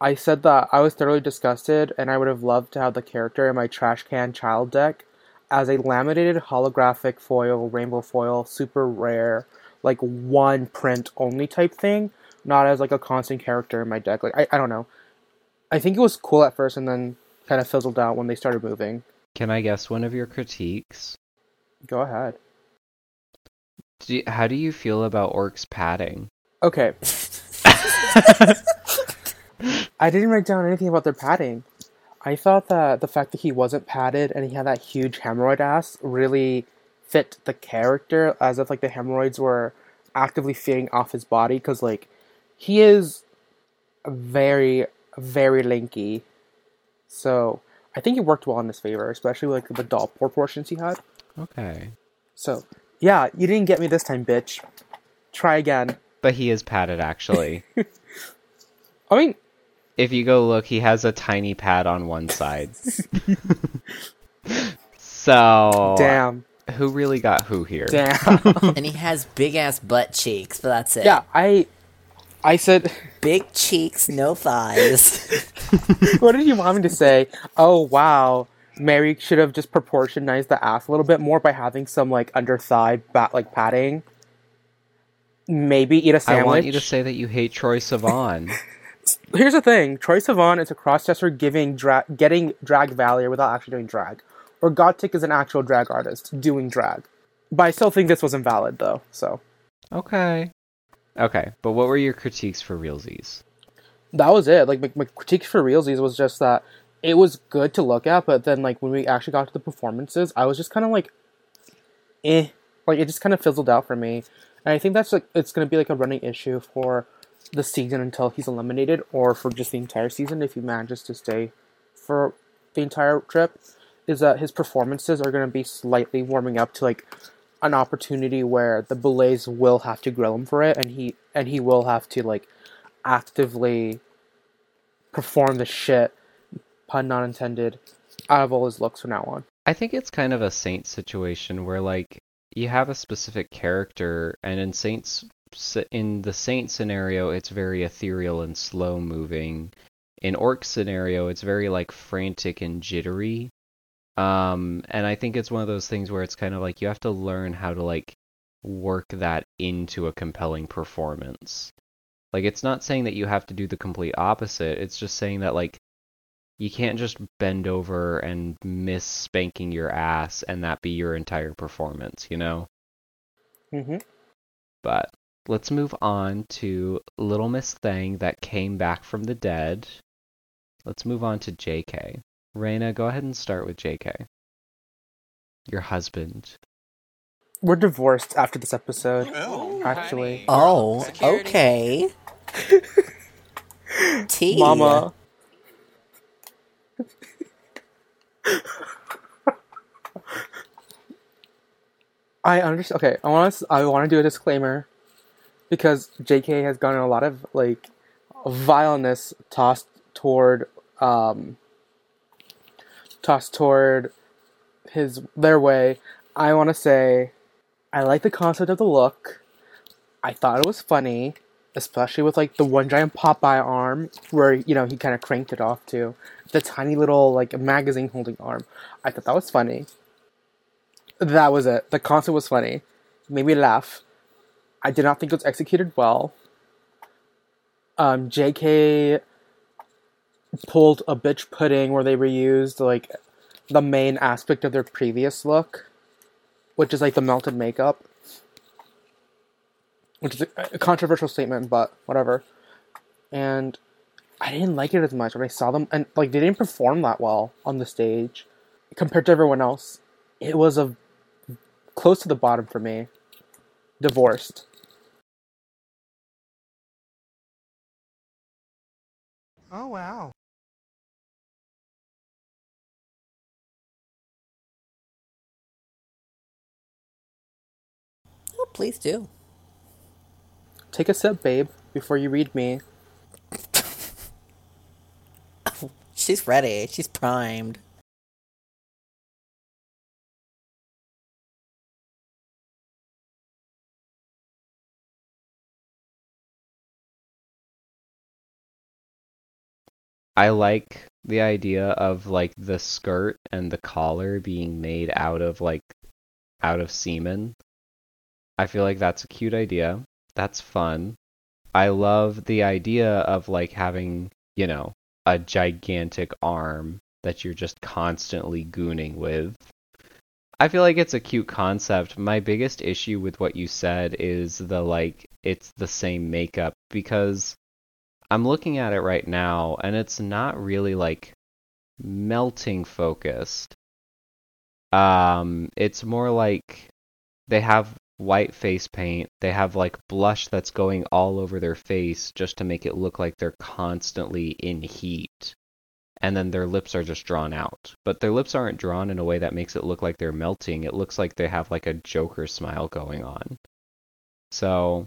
I said that I was thoroughly disgusted, and I would have loved to have the character in my trash can child deck as a laminated holographic foil, rainbow foil, super rare, like one print only type thing, not as like a constant character in my deck. Like I, I don't know. I think it was cool at first, and then kind of fizzled out when they started moving. Can I guess one of your critiques? Go ahead. Do you, how do you feel about Orc's padding? Okay. I didn't write down anything about their padding. I thought that the fact that he wasn't padded and he had that huge hemorrhoid ass really fit the character as if like the hemorrhoids were actively feeding off his body because like he is very very lanky so i think it worked well in his favor especially with like the doll proportions he had Okay. so yeah you didn't get me this time bitch try again But he is padded actually. i mean if you go look, he has a tiny pad on one side. so damn who really got who here? damn and he has big ass butt cheeks, but that's it. Yeah, I I said Big cheeks, no thighs. what did you want me to say? Oh wow. Mary should have just proportionized the ass a little bit more by having some like under thigh bat like padding. Maybe eat a sandwich. I want you to say that you hate Troye Sivan. Here's the thing: Troye Sivan is a crossdresser giving dra- getting drag value without actually doing drag, Orkgotik is an actual drag artist doing drag. But I still think this was invalid though. So okay. Okay, but what were your critiques for realsies? that was it. Like my, my critique for realsies was just that it was good to look at, but then like when we actually got to the performances, I was just kind of like, eh, like it just kind of fizzled out for me. And I think that's like it's gonna be like a running issue for the season until he's eliminated, or for just the entire season if he manages to stay for the entire trip. Is that his performances are gonna be slightly warming up to like an opportunity where the Boulets will have to grill him for it, and he and he will have to like actively perform the shit, pun not intended, out of all his looks from now on. I think it's kind of a saint situation where like you have a specific character, and in Saints in the Saint scenario, it's very ethereal and slow moving. In Orc scenario, it's very like frantic and jittery. Um, and I think it's one of those things where it's kind of like you have to learn how to like work that into a compelling performance. Like it's not saying that you have to do the complete opposite. It's just saying that like you can't just bend over and miss spanking your ass and that be your entire performance, you know? Mm-hmm. But let's move on to Little Miss Thing that came back from the dead. Let's move on to JK. Reyna, go ahead and start with JK. Your husband. We're divorced after this episode. Oh, Actually. honey. Oh, Security. okay. T. Mama. I understand. Okay, I want to. I want to do a disclaimer because J.K. has gotten a lot of like vileness tossed toward, um, tossed toward his their way. I want to say, I like the concept of the look. I thought it was funny, especially with like the one giant Popeye arm where you know he kind of cranked it off to the tiny little like magazine holding arm. I thought that was funny. That was it. The concept was funny. Made me laugh. I did not think it was executed well. Um, J.K. pulled a bitch pudding where they reused like the main aspect of their previous look, which is like the melted makeup which is a, controversial statement, but whatever. And I didn't like it as much when I saw them, and like they didn't perform that well on the stage compared to everyone else. It was a close to the bottom for me. Divorced. Oh, wow. Oh, please do. Take a sip, babe, before you read me. She's ready. She's primed. I like the idea of like the skirt and the collar being made out of like out of semen. I feel like that's a cute idea. That's fun. I love the idea of like having, you know, a gigantic arm that you're just constantly gooning with. I feel like it's a cute concept. My biggest issue with what you said is the like it's the same makeup because I'm looking at it right now and it's not really like melting focused. Um it's more like they have white face paint. They have like blush that's going all over their face just to make it look like they're constantly in heat. And then their lips are just drawn out. But their lips aren't drawn in a way that makes it look like they're melting. It looks like they have like a Joker smile going on. So,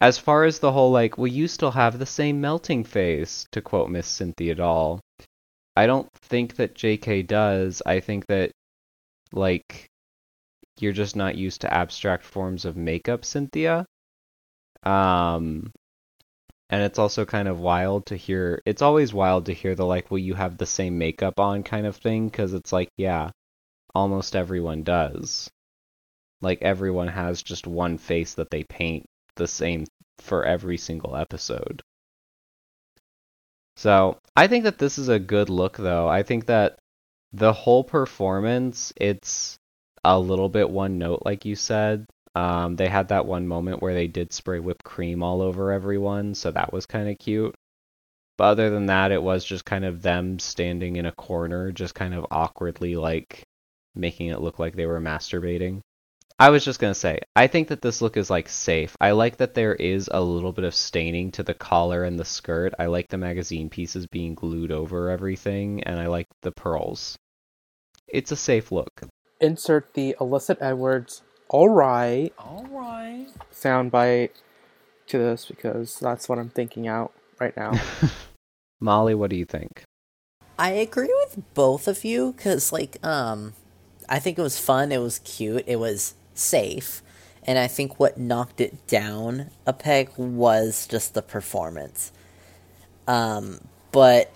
as far as the whole like, well, you still have the same melting face, to quote Miss Cynthia Doll, I don't think that JK does. I think that, like, you're just not used to abstract forms of makeup, Cynthia. Um, and it's also kind of wild to hear. It's always wild to hear the like, well, you have the same makeup on kind of thing, because it's like, yeah, almost everyone does. Like everyone has just one face that they paint the same for every single episode. So I think that this is a good look, though. I think that the whole performance, it's a little bit one note, like you said. Um, they had that one moment where they did spray whipped cream all over everyone, so that was kind of cute. But other than that, it was just kind of them standing in a corner, just kind of awkwardly, like making it look like they were masturbating. I was just gonna say, I think that this look is like safe. I like that there is a little bit of staining to the collar and the skirt. I like the magazine pieces being glued over everything, and I like the pearls. It's a safe look. Insert the Alyssa Edwards all right All right. soundbite to this because that's what I'm thinking out right now. Maulie, what do you think? I agree with both of you because, like, um, I think it was fun. It was cute. It was safe. And I think what knocked it down a peg was just the performance. Um, but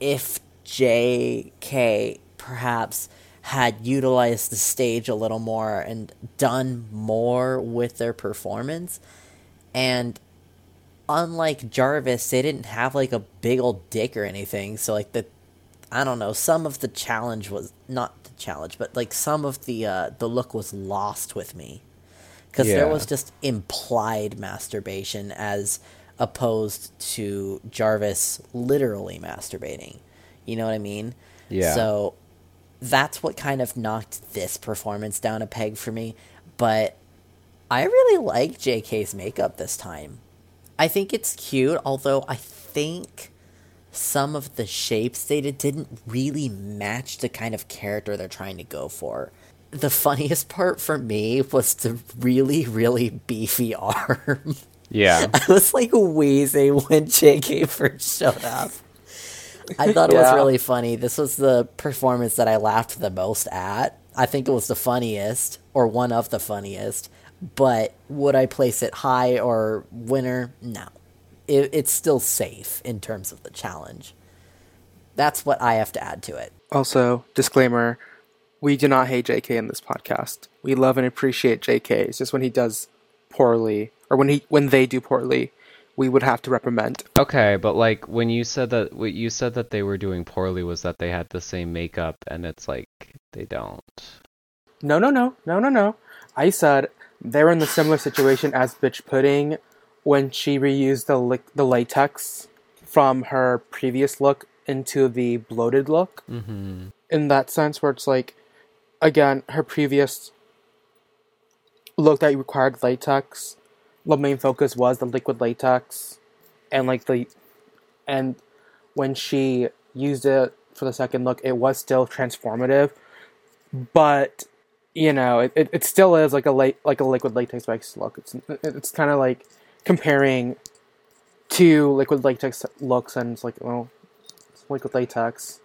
if JK perhaps had utilized the stage a little more and done more with their performance, and unlike Jarvis, they didn't have like a big old dick or anything. So like the, I don't know, some of the challenge was not the challenge, but like some of the uh, the look was lost with me because there was just implied masturbation as opposed to Jarvis literally masturbating. You know what I mean? Yeah. So that's what kind of knocked this performance down a peg for me. But I really like JK's makeup this time. I think it's cute, although I think some of the shapes they did didn't really match the kind of character they're trying to go for. The funniest part for me was the really, really beefy arm. Yeah. I was like wheezing when JK first showed up. I thought it was really funny. This was the performance that I laughed the most at. I think it was the funniest, or one of the funniest. But would I place it high or winner? No. It, it's still safe in terms of the challenge. That's what I have to add to it. Also, disclaimer: we do not hate JK in this podcast. We love and appreciate JK. It's just when he does poorly, or when he when they do poorly, we would have to reprimand. Okay, but like when you said that what you said that they were doing poorly was that they had the same makeup and it's like they don't. No, no, no, no, no, no. I said they're in the similar situation as Bitch Pudding when she reused the li- the latex from her previous look into the bloated look. Mm-hmm. In that sense, where it's like, again, her previous look that required latex, the main focus was the liquid latex, and like the, and when she used it for the second look, it was still transformative, but you know, it, it, it still is like a late like a liquid latex based look. It's it's kind of like comparing two liquid latex looks, and it's like, well, it's liquid latex.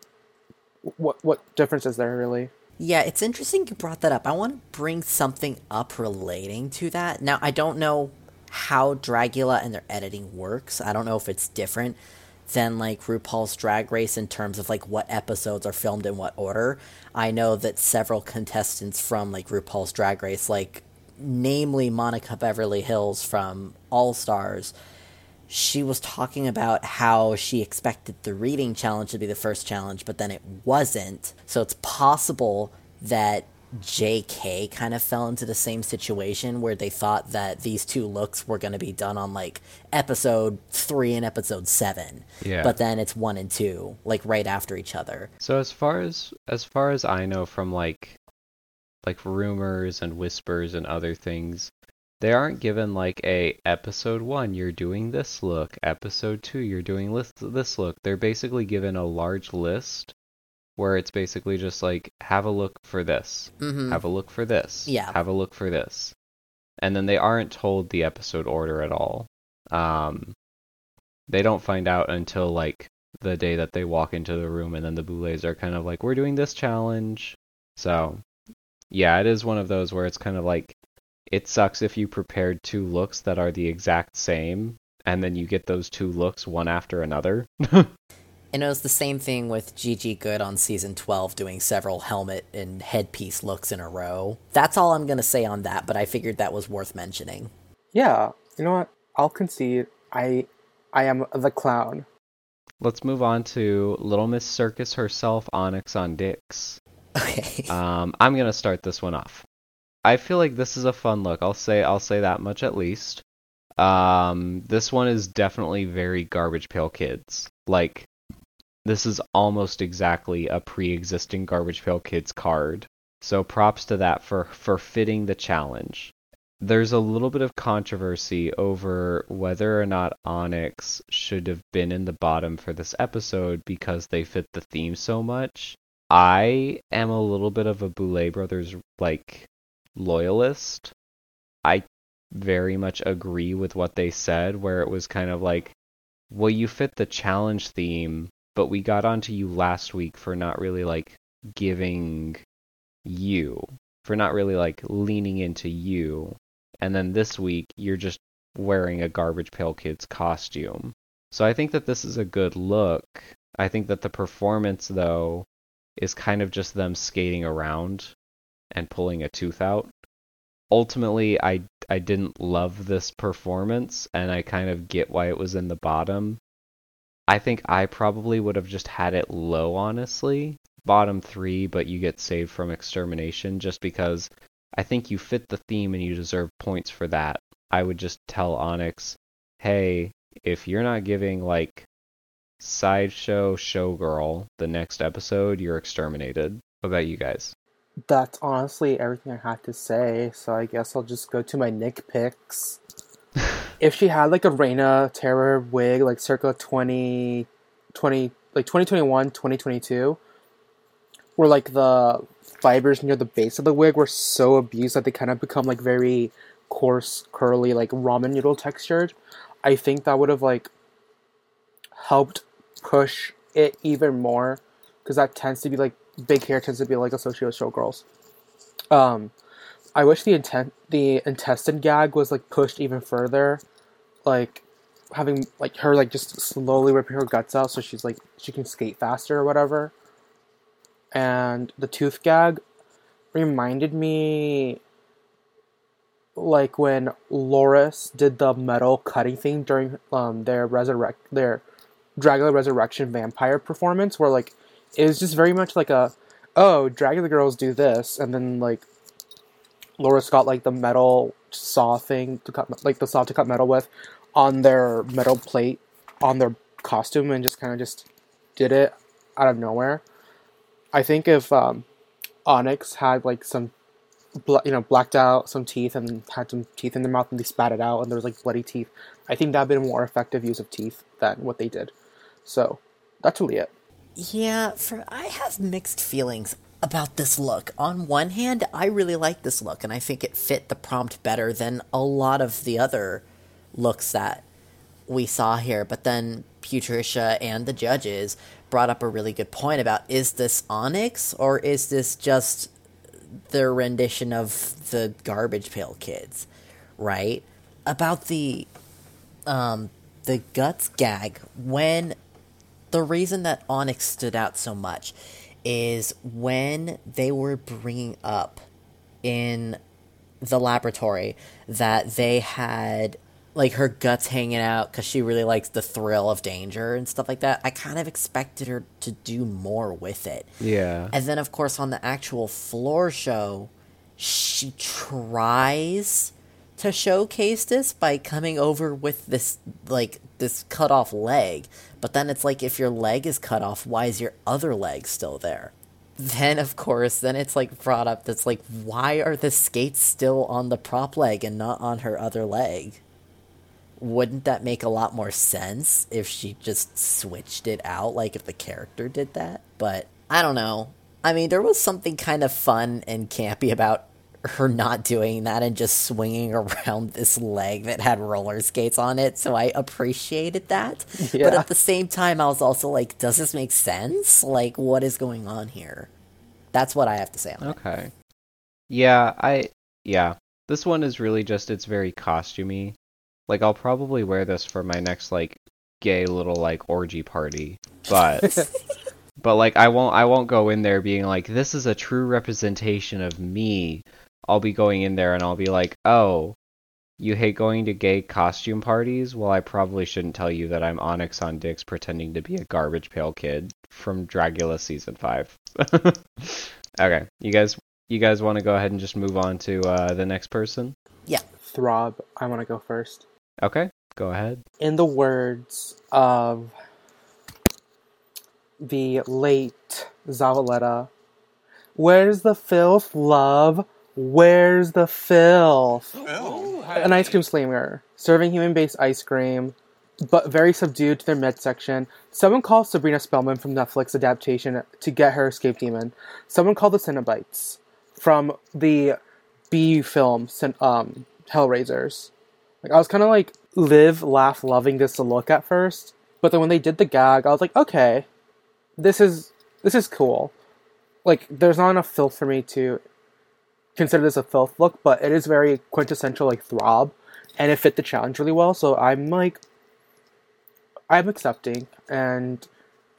What what difference is there really? Yeah, it's interesting you brought that up. I want to bring something up relating to that. Now, I don't know how Dragula and their editing works. I don't know if it's different than like RuPaul's Drag Race in terms of like what episodes are filmed in what order. I know that several contestants from like RuPaul's Drag Race, like namely Monica Beverly Hills from All Stars, she was talking about how she expected the reading challenge to be the first challenge, but then it wasn't. So it's possible that JK kind of fell into the same situation where they thought that these two looks were going to be done on like episode three and episode seven. Yeah. But then it's one and two, like right after each other. So as far as as far as I know from like like rumors and whispers and other things, they aren't given like a episode 1 you're doing this look, episode 2 you're doing this this look. They're basically given a large list where it's basically just like have a look for this. Mm-hmm. Have a look for this. Yeah. Have a look for this. And then they aren't told the episode order at all. Um they don't find out until like the day that they walk into the room and then the boulets are kind of like we're doing this challenge. So, yeah, it is one of those where it's kind of like it sucks if you prepared two looks that are the exact same and then you get those two looks one after another. And it was the same thing with Gigi Goode on season 12 doing several helmet and headpiece looks in a row. That's all I'm going to say on that, but I figured that was worth mentioning. Yeah, you know what? I'll concede. I I am the clown. Let's move on to Little Miss Circus herself, Onyx Ondyx. Okay. Um, I'm gonna start this one off. I feel like this is a fun look. I'll say I'll say that much at least. Um, this one is definitely very Garbage Pail Kids. Like, this is almost exactly a pre-existing Garbage Pail Kids card. So props to that for for fitting the challenge. There's a little bit of controversy over whether or not Onyx should have been in the bottom for this episode because they fit the theme so much. I am a little bit of a Boulet Brothers like loyalist. I very much agree with what they said, where it was kind of like, well, you fit the challenge theme, but we got onto you last week for not really like giving you for not really like leaning into you. And then this week you're just wearing a Garbage Pail Kids costume. So I think that this is a good look. I think that the performance though is kind of just them skating around and pulling a tooth out. Ultimately, I I didn't love this performance and I kind of get why it was in the bottom. I think I probably would have just had it low honestly. Bottom 3, but you get saved from extermination just because I think you fit the theme and you deserve points for that. I would just tell Onyx, "Hey, if you're not giving like sideshow showgirl the next episode, you're exterminated." What about you guys? That's honestly everything I had to say, so I guess I'll just go to my Nick picks. If she had like a Reyna Terror wig, like circa 20, 20 like 2021, 2022, where like the fibers near the base of the wig were so abused that they kind of become like very coarse, curly, like ramen noodle textured, I think that would have like helped push it even more because that tends to be like big hair tends to be like associated with showgirls. Um, I wish the intent the intestine gag was like pushed even further, like having like her like just slowly ripping her guts out so she's like she can skate faster or whatever. And the tooth gag reminded me like when Loris did the metal cutting thing during um their resurrect their Dragula Resurrection vampire performance where like it was just very much like a oh Dragula girls do this and then like Loris got like the metal saw thing to cut like the saw to cut metal with on their metal plate on their costume and just kind of just did it out of nowhere. I think if um, Onyx had like some you know, blacked out some teeth and had some teeth in their mouth and they spat it out and there was like bloody teeth. I think that'd been a more effective use of teeth than what they did. So that's really it. Yeah, for I have mixed feelings about this look. On one hand, I really like this look and I think it fit the prompt better than a lot of the other looks that we saw here. But then Putricia and the judges brought up a really good point about is this Onyx or is this just their rendition of the Garbage Pail Kids, right? About the um, the guts gag when the reason that Onyx stood out so much is when they were bringing up in the laboratory that they had like her guts hanging out because she really likes the thrill of danger and stuff like that. I kind of expected her to do more with it. Yeah. And then, of course, on the actual floor show, she tries to showcase this by coming over with this, like, this cut off leg. But then it's like, if your leg is cut off, why is your other leg still there? Then, of course, then it's like brought up that's like, why are the skates still on the prop leg and not on her other leg? wouldn't that make a lot more sense if she just switched it out, like if the character did that? But I don't know. I mean, there was something kind of fun and campy about her not doing that and just swinging around this leg that had roller skates on it, so I appreciated that. Yeah. But at the same time, I was also like, does this make sense? Like, what is going on here? That's what I have to say on it. Okay. Yeah, I yeah. This one is really just it's very costumey. Like I'll probably wear this for my next like gay little like orgy party. But but like I won't I won't go in there being like this is a true representation of me. I'll be going in there and I'll be like, "Oh, you hate going to gay costume parties? Well, I probably shouldn't tell you that I'm Onyx Ondyx pretending to be a garbage pail kid from Dragula season 5." okay. You guys you guys want to go ahead and just move on to uh, the next person? Yeah, Throb, I want to go first. Okay, go ahead. In the words of the late Zavaleta, where's the filth, love? Where's the filth? Oh, An ice cream slinger, serving human based ice cream, but very subdued to their midsection. Someone called Sabrina Spellman from Netflix adaptation to get her escape demon. Someone called the Cenobites from the B film um, Hellraisers. Like I was kind of like live, laugh, loving this to look at first, but then when they did the gag, I was like, okay, this is this is cool. Like there's not enough filth for me to consider this a filth look, but it is very quintessential like throb, and it fit the challenge really well. So I'm like, I'm accepting, and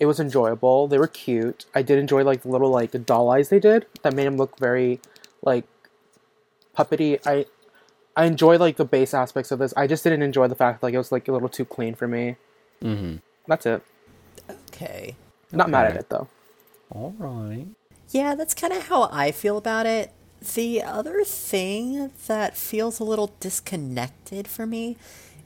it was enjoyable. They were cute. I did enjoy like the little like doll eyes they did that made him look very like puppety. I I enjoy like the base aspects of this. I just didn't enjoy the fact like it was like a little too clean for me. Mm-hmm. That's it. Okay. Not mad at it though. All right. Yeah, that's kind of how I feel about it. The other thing that feels a little disconnected for me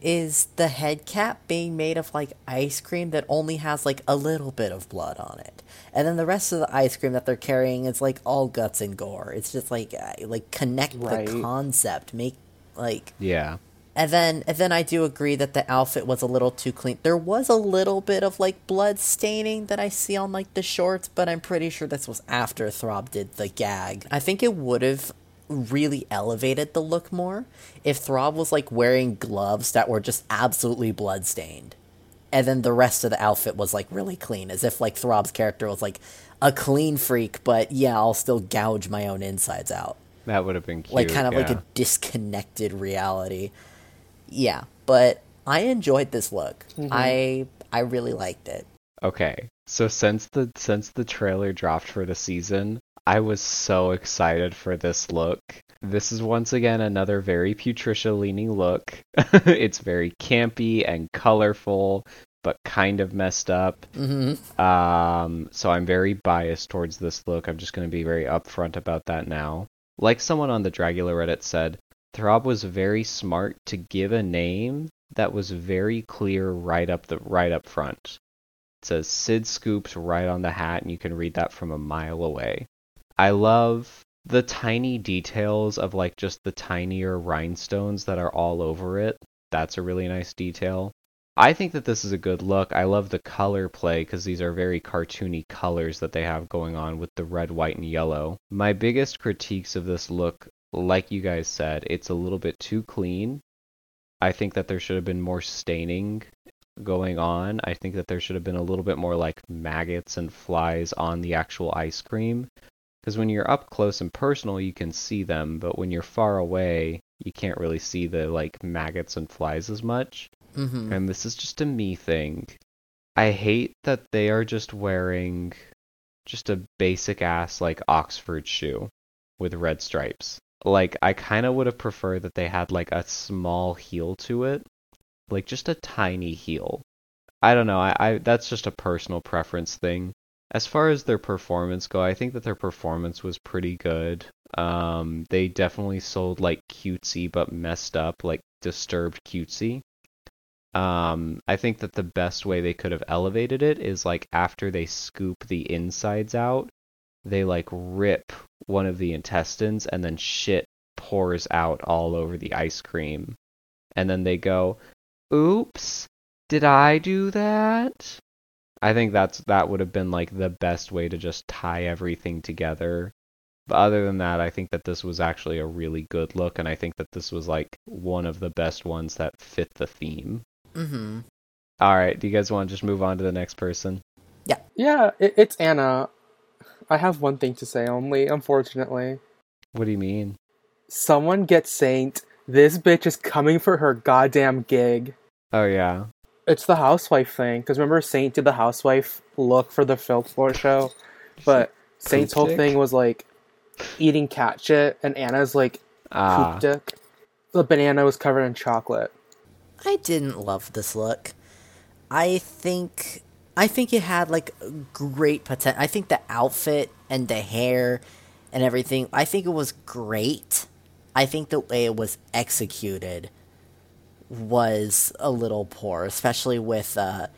is the head cap being made of like ice cream that only has like a little bit of blood on it. And then the rest of the ice cream that they're carrying is like all guts and gore. It's just like uh, like connect Right. the concept, make like Yeah. And then and then I do agree that the outfit was a little too clean. There was a little bit of like blood staining that I see on like the shorts, but I'm pretty sure this was after Throb did the gag. I think it would have really elevated the look more if Throb was like wearing gloves that were just absolutely blood stained. And then the rest of the outfit was like really clean, as if like Throb's character was like a clean freak, but yeah, I'll still gouge my own insides out That would have been cute. like kind of like a disconnected reality. Yeah, but I enjoyed this look. I I really liked it. Okay. So since the since the trailer dropped for the season, I was so excited for this look. This is once again another very Putricia leaning look. it's very campy and colorful, but kind of messed up. hmm Um, so I'm very biased towards this look. I'm just going to be very upfront about that now. Like someone on the Dragula Reddit said, Throb was very smart to give a name that was very clear right up the right up front. It says Sid Scoops right on the hat, and you can read that from a mile away. I love the tiny details of like just the tinier rhinestones that are all over it. That's a really nice detail. I think that this is a good look. I love the color play because these are very cartoony colors that they have going on with the red, white, and yellow. My biggest critiques of this look, like you guys said, it's a little bit too clean. I think that there should have been more staining going on. I think that there should have been a little bit more like maggots and flies on the actual ice cream. Because when you're up close and personal, you can see them, but when you're far away, you can't really see the like maggots and flies as much hmm and this is just a me thing. I hate that they are just wearing just a basic ass like Oxford shoe with red stripes. Like I kind of would have preferred that they had like a small heel to it, like just a tiny heel. I don't know. I, I that's just a personal preference thing. As far as their performance go, I think that their performance was pretty good. Um, they definitely sold like cutesy but messed up, like disturbed cutesy. Um, I think that the best way they could have elevated it is like after they scoop the insides out, they like rip one of the intestines and then shit pours out all over the ice cream. And then they go, "Oops, did I do that?" I think that's that would have been like the best way to just tie everything together. But other than that, I think that this was actually a really good look and I think that this was like one of the best ones that fit the theme. hmm All right, do you guys want to just move on to the next person? Yeah, it, it's Anna. I have one thing to say only, unfortunately. What do you mean? Someone get Saint. This bitch is coming for her goddamn gig. Oh yeah. It's the housewife thing. Because remember, Saint did the housewife look for the Filth Floor show? But Saint's whole dick? thing was like eating cat shit, and Anna's like Ah, poop dick. The banana was covered in chocolate. I didn't love this look. I think I think it had like great potential. I think the outfit and the hair and everything. I think it was great. I think the way it was executed was a little poor, especially with uh,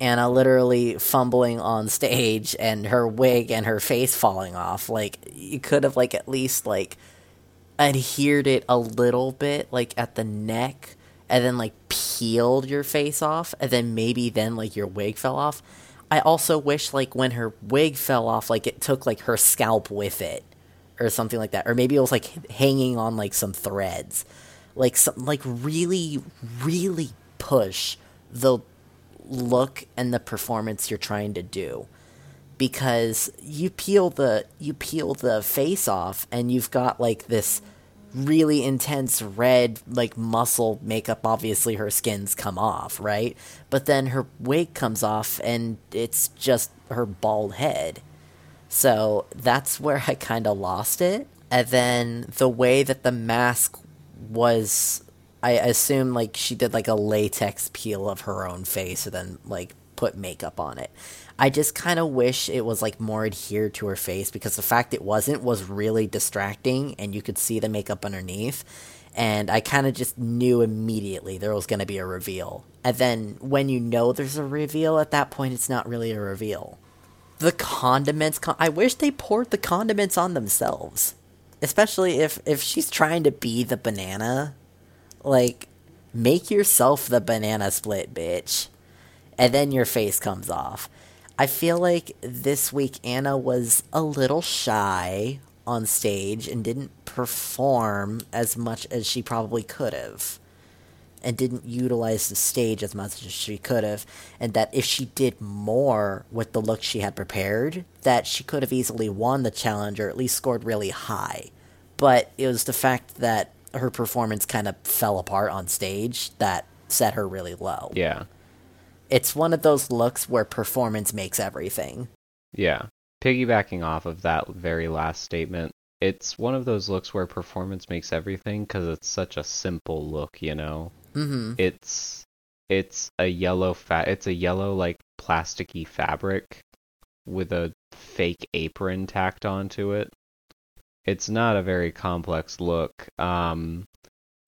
Anna literally fumbling on stage and her wig and her face falling off. Like you could have like at least like adhered it a little bit like at the neck and then like peeled your face off and then maybe then like your wig fell off. I also wish like when her wig fell off like it took like her scalp with it or something like that or maybe it was like hanging on like some threads. Like some like really really push the look and the performance you're trying to do. because you peel the you peel the face off and you've got like this really intense red like muscle makeup obviously her skin's come off right? But then her wig comes off and it's just her bald head. So that's where i kind of lost it. And then the way that the mask was i assume like she did like a latex peel of her own face and then like put makeup on it I just kind of wish it was like more adhered to her face because the fact it wasn't was really distracting and you could see the makeup underneath. And I kind of just knew immediately there was going to be a reveal. And then when you know there's a reveal at that point, it's not really a reveal. The condiments, con- I wish they poured the condiments on themselves. Especially if, if she's trying to be the banana. Like, make yourself the banana split, bitch. And then your face comes off I feel like this week Anna was a little shy on stage and didn't perform as much as she probably could have. And didn't utilize the stage as much as she could have. And that if she did more with the look she had prepared, that she could have easily won the challenge or at least scored really high. But it was the fact that her performance kind of fell apart on stage that set her really low. Yeah. It's one of those looks where performance makes everything. Yeah. Piggybacking off of that very last statement, it's one of those looks where performance makes everything because it's such a simple look, you know. Mm-hmm. It's it's a yellow fat. It's a yellow like plasticky fabric with a fake apron tacked onto it. It's not a very complex look. Um,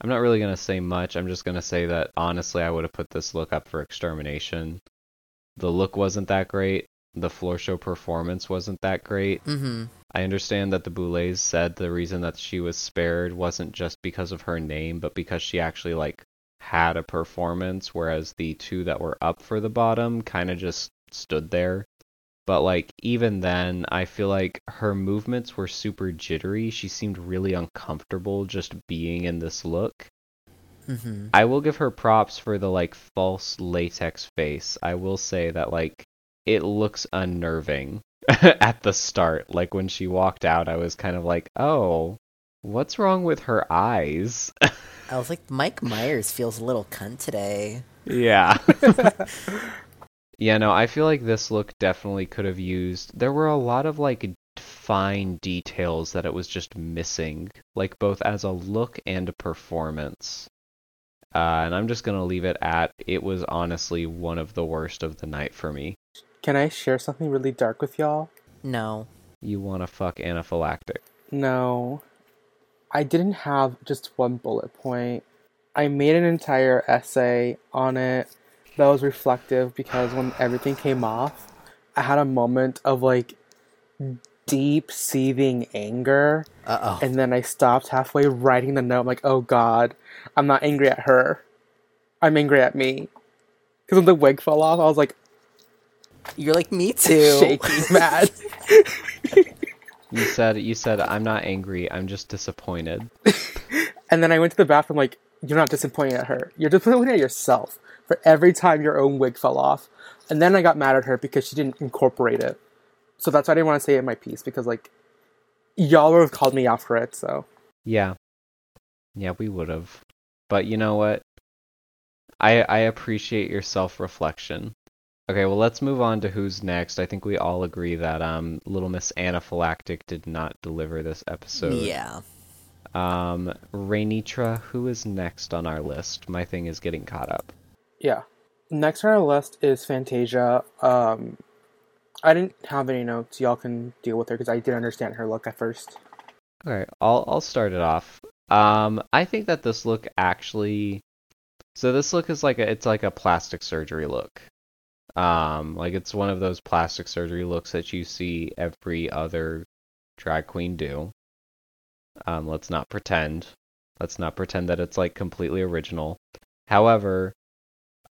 I'm not really going to say much. I'm just going to say that honestly, I would have put this look up for extermination. The look wasn't that great. The floor show performance wasn't that great. Mm-hmm. I understand that the Boulets said the reason that she was spared wasn't just because of her name, but because she actually like had a performance, whereas the two that were up for the bottom kind of just stood there. But like even then, I feel like her movements were super jittery. She seemed really uncomfortable just being in this look. Mm-hmm. I will give her props for the like false latex face. I will say that like it looks unnerving at the start. Like when she walked out, I was kind of like, "Oh, what's wrong with her eyes?" I was like, Mike Myers feels a little cunt today. yeah. yeah, no, I feel like this look definitely could have used. There were a lot of like fine details that it was just missing, like both as a look and a performance. Uh, and I'm just gonna leave it at it was honestly one of the worst of the night for me. Can I share something really dark with y'all? No. You wanna fuck Anna Phylactic? No. I didn't have just one bullet point. I made an entire essay on it that was reflective because when everything came off, I had a moment of like deep seething anger. Uh oh. And then I stopped halfway writing the note. I'm like, oh god, I'm not angry at her. I'm angry at me. Because when the wig fell off, I was like You're like me too. shaking mad. You said you said I'm not angry. I'm just disappointed. and then I went to the bathroom like, you're not disappointed at her. You're disappointed at yourself for every time your own wig fell off. And then I got mad at her because she didn't incorporate it. So that's why I didn't want to say it in my piece because like y'all would have called me out for it. So Yeah. Yeah, we would have. But you know what? I I appreciate your self-reflection. Okay, well let's move on to who's next. I think we all agree that um Little Miss Anna Phylactic did not deliver this episode. Yeah. Um Rainitra, who is next on our list? My thing is getting caught up. Yeah. Next on our list is Fantasia. Um, I didn't have any notes. Y'all can deal with her because I didn't understand her look at first. Okay, I'll I'll start it off. Um, I think that this look actually, so this look is like a it's like a plastic surgery look. Um, like it's one of those plastic surgery looks that you see every other drag queen do. Um, let's not pretend. Let's not pretend that it's like completely original. However,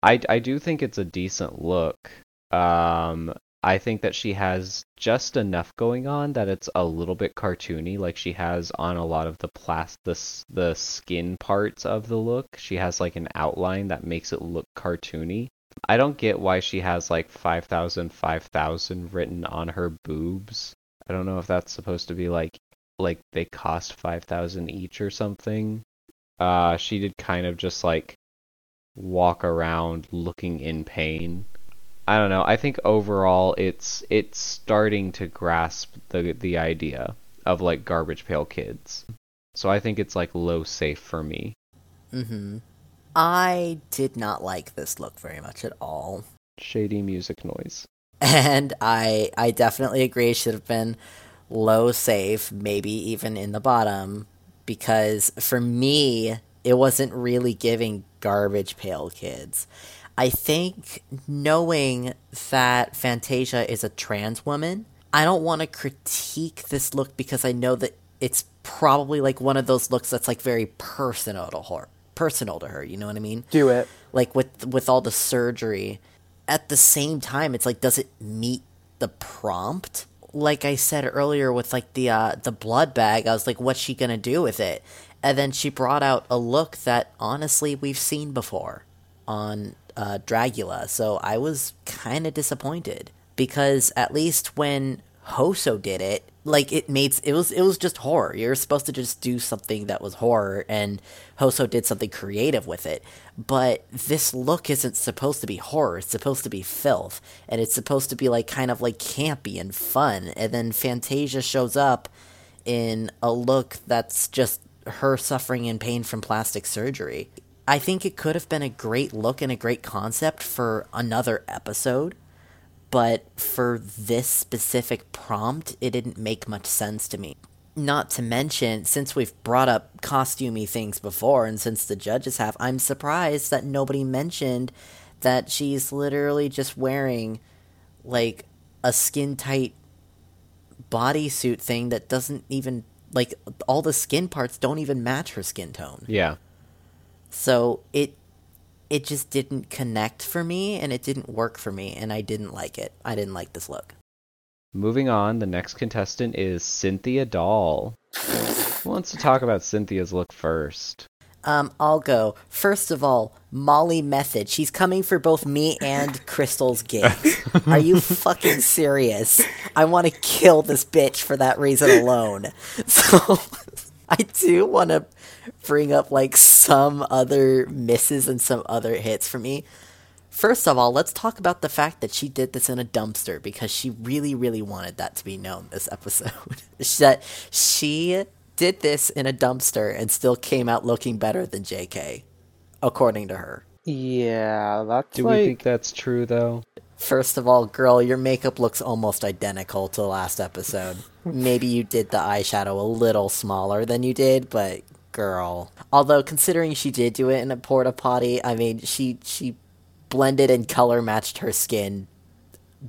I I do think it's a decent look. Um, I think that she has just enough going on that it's a little bit cartoony, like she has on a lot of the plas the the skin parts of the look. She has like an outline that makes it look cartoony. I don't get why she has like 5,000 5,000 written on her boobs. I don't know if that's supposed to be like like they cost 5,000 each or something. Uh she did kind of just like walk around looking in pain. I don't know. I think overall it's it's starting to grasp the the idea of like garbage pail kids. So I think it's like low safe for me. Mm-hmm. I did not like this look very much at all. Shady music noise. And I I definitely agree it should have been low safe, maybe even in the bottom, because for me it wasn't really giving garbage pail kids. I think knowing that Fantasia is a trans woman, I don't want to critique this look because I know that it's probably like one of those looks that's like very personal to her. Personal to her, you know what I mean? Do it. Like with with all the surgery. At the same time, it's like does it meet the prompt? Like I said earlier with like the uh the blood bag, I was like what's she going to do with it? And then she brought out a look that honestly we've seen before on uh, Dragula, so I was kind of disappointed because at least when Hoso did it, like it made it was it was just horror. You're supposed to just do something that was horror, and Hoso did something creative with it. But this look isn't supposed to be horror; it's supposed to be filth, and it's supposed to be like kind of like campy and fun. And then Fantasia shows up in a look that's just her suffering in pain from plastic surgery. I think it could have been a great look and a great concept for another episode, but for this specific prompt, it didn't make much sense to me. Not to mention, since we've brought up costumey things before, and since the judges have, I'm surprised that nobody mentioned that she's literally just wearing like a skin tight bodysuit thing that doesn't even like all the skin parts don't even match her skin tone. Yeah. So it it just didn't connect for me and it didn't work for me and I didn't like it. I didn't like this look. Moving on, the next contestant is Cynthia Doll. Who wants to talk about Cynthia's look first? Um, I'll go. First of all, Molly Method. She's coming for both me and Crystal's gigs. Are you fucking serious? I want to kill this bitch for that reason alone. So I do want to bring up like some other misses and some other hits for me. First of all, let's talk about the fact that she did this in a dumpster because she really, really wanted that to be known this episode. that she did this in a dumpster and still came out looking better than JK, according to her. Yeah, that's Do like. we think that's true though? First of all, girl, your makeup looks almost identical to the last episode. Maybe you did the eyeshadow a little smaller than you did, but girl. Although considering she did do it in a porta potty, I mean, she she blended and color matched her skin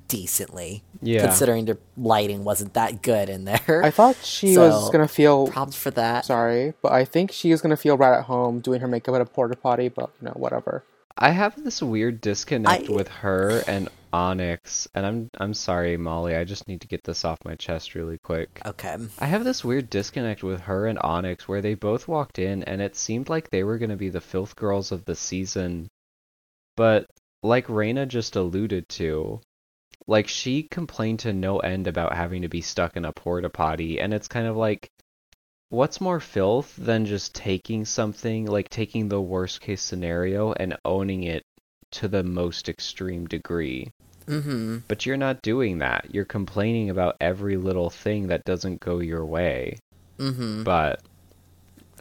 decently. Yeah. Considering the lighting wasn't that good in there. I thought she So, was gonna feel. Props for that. Sorry, but I think she is gonna feel right at home doing her makeup at a porta potty. But you know, whatever. I have this weird disconnect I- with her and Onyx, and I'm I'm sorry, Maulie. I just need to get this off my chest really quick. Okay. I have this weird disconnect with her and Onyx where they both walked in and it seemed like they were going to be the filth girls of the season. But like Reyna just alluded to, like she complained to no end about having to be stuck in a porta potty and it's kind of like what's more filth than just taking something like taking the worst case scenario and owning it to the most extreme degree. Mm-hmm. But you're not doing that. You're complaining about every little thing that doesn't go your way. Mm-hmm. But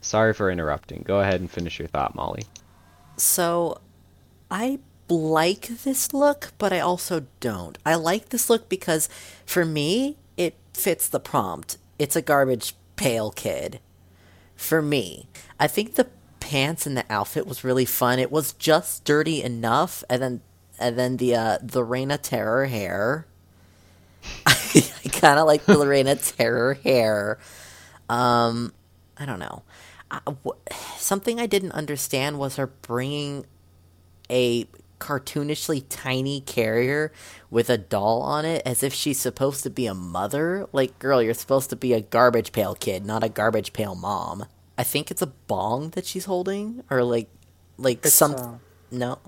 sorry for interrupting. Go ahead and finish your thought, Maulie. So, I like this look, but I also don't. I like this look because, for me, it fits the prompt. It's a garbage pail kid. For me, I think the pants and the outfit was really fun. It was just dirty enough, and then and then the uh, the Reyna Terror hair. I kind of like the Reyna Terror hair. Um, I don't know. I, w- something I didn't understand was her bringing a cartoonishly tiny carrier with a doll on it as if she's supposed to be a mother. Like, girl, you're supposed to be a garbage pail kid, not a garbage pail mom. I think it's a bong that she's holding, or like, like It's, some. uh, no,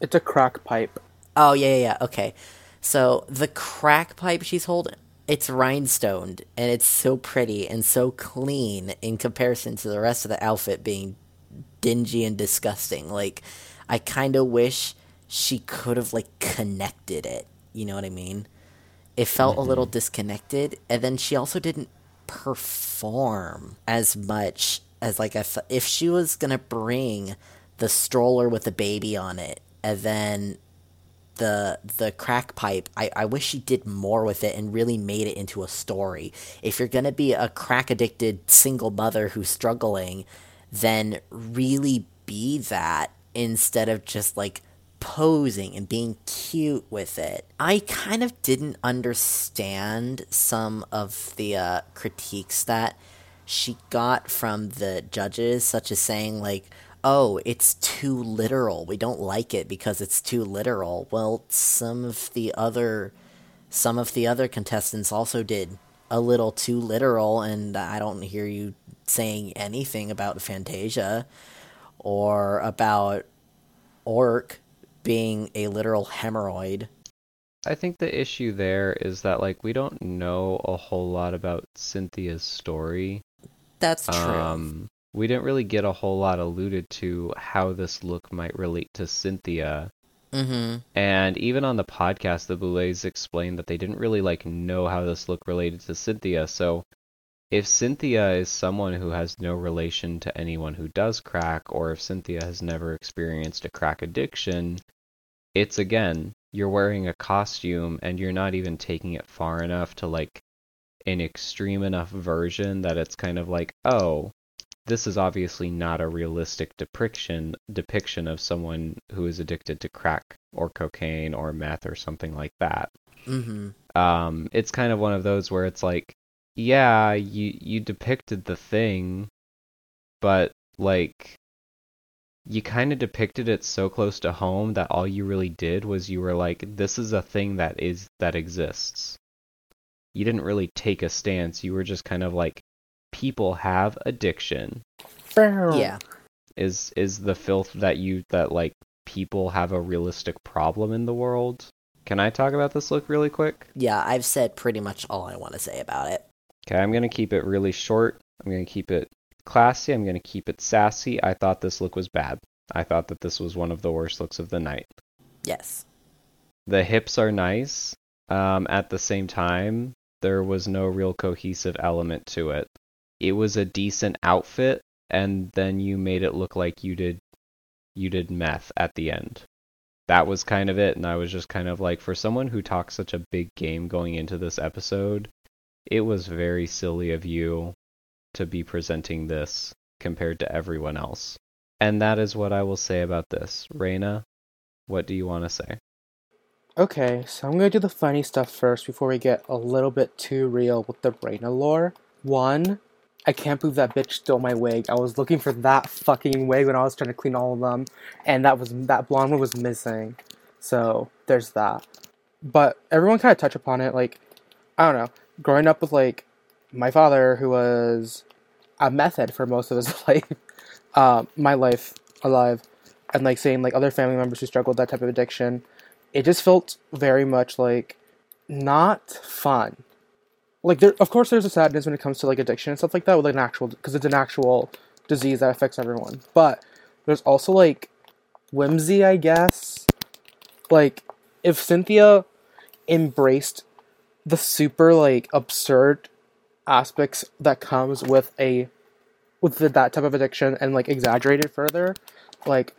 It's a crack pipe. Oh yeah, yeah, yeah. Okay. So the crack pipe she's holding, it's rhinestoned and it's so pretty and so clean in comparison to the rest of the outfit being dingy and disgusting. Like I kind of wish she could have like connected it. You know what I mean? It felt a mm-hmm. little disconnected, and then she also didn't perform as much as like I f- if she was gonna bring the stroller with the baby on it, and then the the crack pipe I, I wish she did more with it and really made it into a story if you're gonna be a crack addicted single mother who's struggling then really be that instead of just like posing and being cute with it i kind of didn't understand some of the uh, critiques that she got from the judges such as saying like oh, it's too literal. We don't like it because it's too literal. Well, some of the other some of the other contestants also did a little too literal and I don't hear you saying anything about Fantasia or about Orc being a literal hemorrhoid. I think the issue there is that like we don't know a whole lot about Cynthia's story. That's true. Um, we didn't really get a whole lot alluded to how this look might relate to Cynthia. mm-hmm. And even on the podcast, the Boulets explained that they didn't really like know how this look related to Cynthia. So if Cynthia is someone who has no relation to anyone who does crack, or if Cynthia has never experienced a crack addiction, it's again, you're wearing a costume and you're not even taking it far enough to like an extreme enough version that it's kind of like, oh, this is obviously not a realistic depiction depiction of someone who is addicted to crack or cocaine or meth or something like that. Mm-hmm. Um, it's kind of one of those where it's like, yeah, you you depicted the thing, but like you kind of depicted it so close to home that all you really did was you were like, this is a thing that is that exists. You didn't really take a stance. You were just kind of like, people have addiction. Yeah. Is is the filth that you that like people have a realistic problem in the world? Can I talk about this look really quick? Yeah, I've said pretty much all I want to say about it. Okay, I'm gonna keep it really short. I'm gonna keep it classy. I'm gonna keep it sassy. I thought this look was bad. I thought that this was one of the worst looks of the night. Yes. The hips are nice. Um, at the same time, there was no real cohesive element to it. It was a decent outfit, and then you made it look like you did you did meth at the end. That was kind of it, and I was just kind of like, for someone who talks such a big game going into this episode, it was very silly of you to be presenting this compared to everyone else. And that is what I will say about this. Reyna, what do you want to say? Okay, so I'm gonna do the funny stuff first before we get a little bit too real with the Reyna lore. One, I can't believe that bitch stole my wig. I was looking for that fucking wig when I was trying to clean all of them, and that was that blonde one was missing. So there's that. But everyone kind of touched upon it. Like, I don't know, growing up with like my father, who was a method for most of his life, uh, my life alive, and like seeing like other family members who struggled that type of addiction, it just felt very much like not fun. Like there of course there's a sadness when it comes to like addiction and stuff like that with like an actual because it's an actual disease that affects everyone. But there's also like whimsy i guess. Like if cynthia embraced the super like absurd aspects that comes with a with the, that type of addiction and like exaggerated further like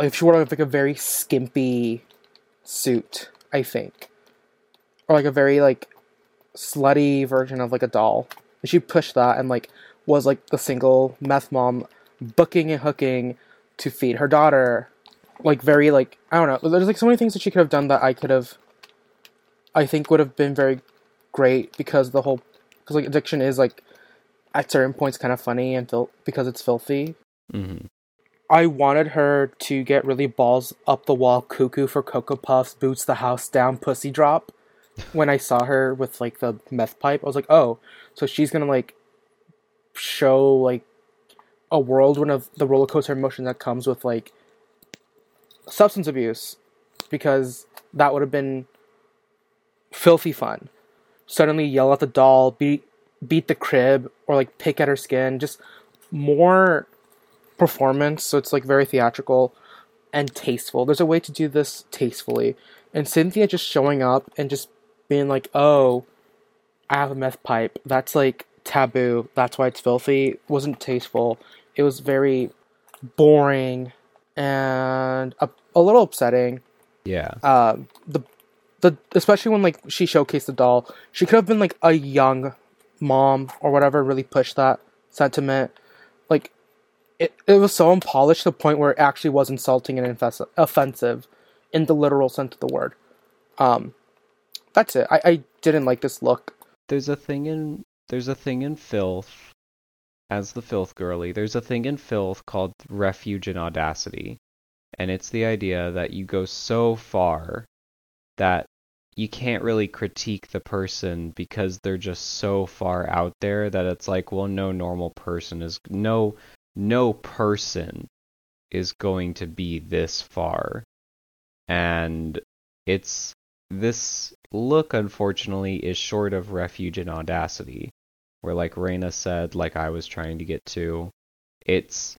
if she wore like a very skimpy suit i think or like a very like slutty version of like a doll. And she pushed that and like was like the single meth mom booking and hooking to feed her daughter. Like very like I don't know. There's like so many things that she could have done that I could have I think would have been very great because the whole because like addiction is like at certain points kind of funny and fil- because it's filthy. Mm-hmm. I wanted her to get really balls up the wall cuckoo for Cocoa Puffs, boots the house down, pussy drop when I saw her with like the meth pipe, I was like, oh, so she's gonna like show like a whirlwind of the roller coaster emotion that comes with like substance abuse because that would have been filthy fun. Suddenly yell at the doll, beat beat the crib, or like pick at her skin. Just more performance, so it's like very theatrical and tasteful. There's a way to do this tastefully. And Cynthia just showing up and just being like, "Oh, I have a meth pipe." That's like taboo. That's why it's filthy. wasn't tasteful. It was very boring and a, a little upsetting. Yeah. Um, the the especially when like she showcased the doll, she could have been like a young mom or whatever. Really pushed that sentiment. Like it, it was so unpolished to the point where it actually was insulting and infes- offensive in the literal sense of the word. Um, that's it. I, I didn't like this look. There's a thing in there's a thing in filth as the filth girly. There's a thing in filth called refuge and audacity. And it's the idea that you go so far that you can't really critique the person because they're just so far out there that it's like, well, no normal person is no no person is going to be this far. And it's this look unfortunately is short of refuge and audacity. Where like Reyna said, like I was trying to get to, it's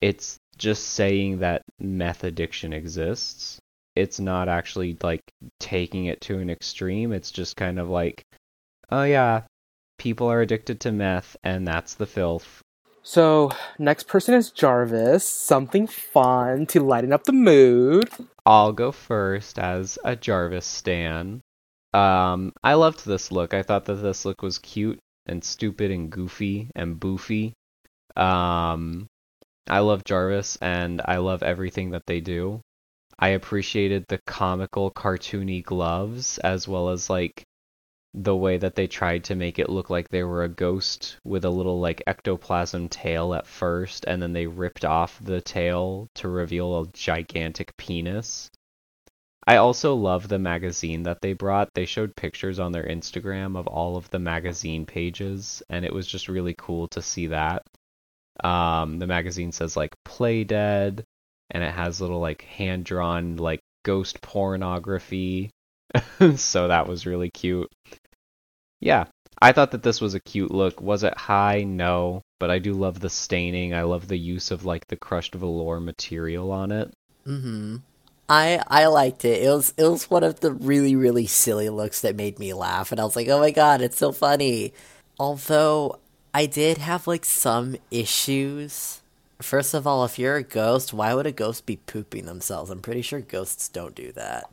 it's just saying that meth addiction exists. It's not actually like taking it to an extreme. It's just kind of like, oh yeah, people are addicted to meth and that's the filth. So next person is Jarvis. Something fun to lighten up the mood. I'll go first as a Jarvis stan. Um, I loved this look. I thought that this look was cute and stupid and goofy and boofy. Um, I love Jarvis and I love everything that they do. I appreciated the comical, cartoony gloves as well as like the way that they tried to make it look like they were a ghost with a little like ectoplasm tail at first and then they ripped off the tail to reveal a gigantic penis. I also love the magazine that they brought. They showed pictures on their Instagram of all of the magazine pages and it was just really cool to see that. Um, the magazine says like Play Dead, and it has little like hand drawn like ghost pornography. so that was really cute. Yeah, I thought that this was a cute look. Was it high? No, but I do love the staining. I love the use of like the crushed velour material on it. Mm-hmm. I I liked it. It was it was one of the really really silly looks that made me laugh, and I was like, oh my god, it's so funny. Although I did have like some issues. First of all, if you're a ghost, why would a ghost be pooping themselves? I'm pretty sure ghosts don't do that.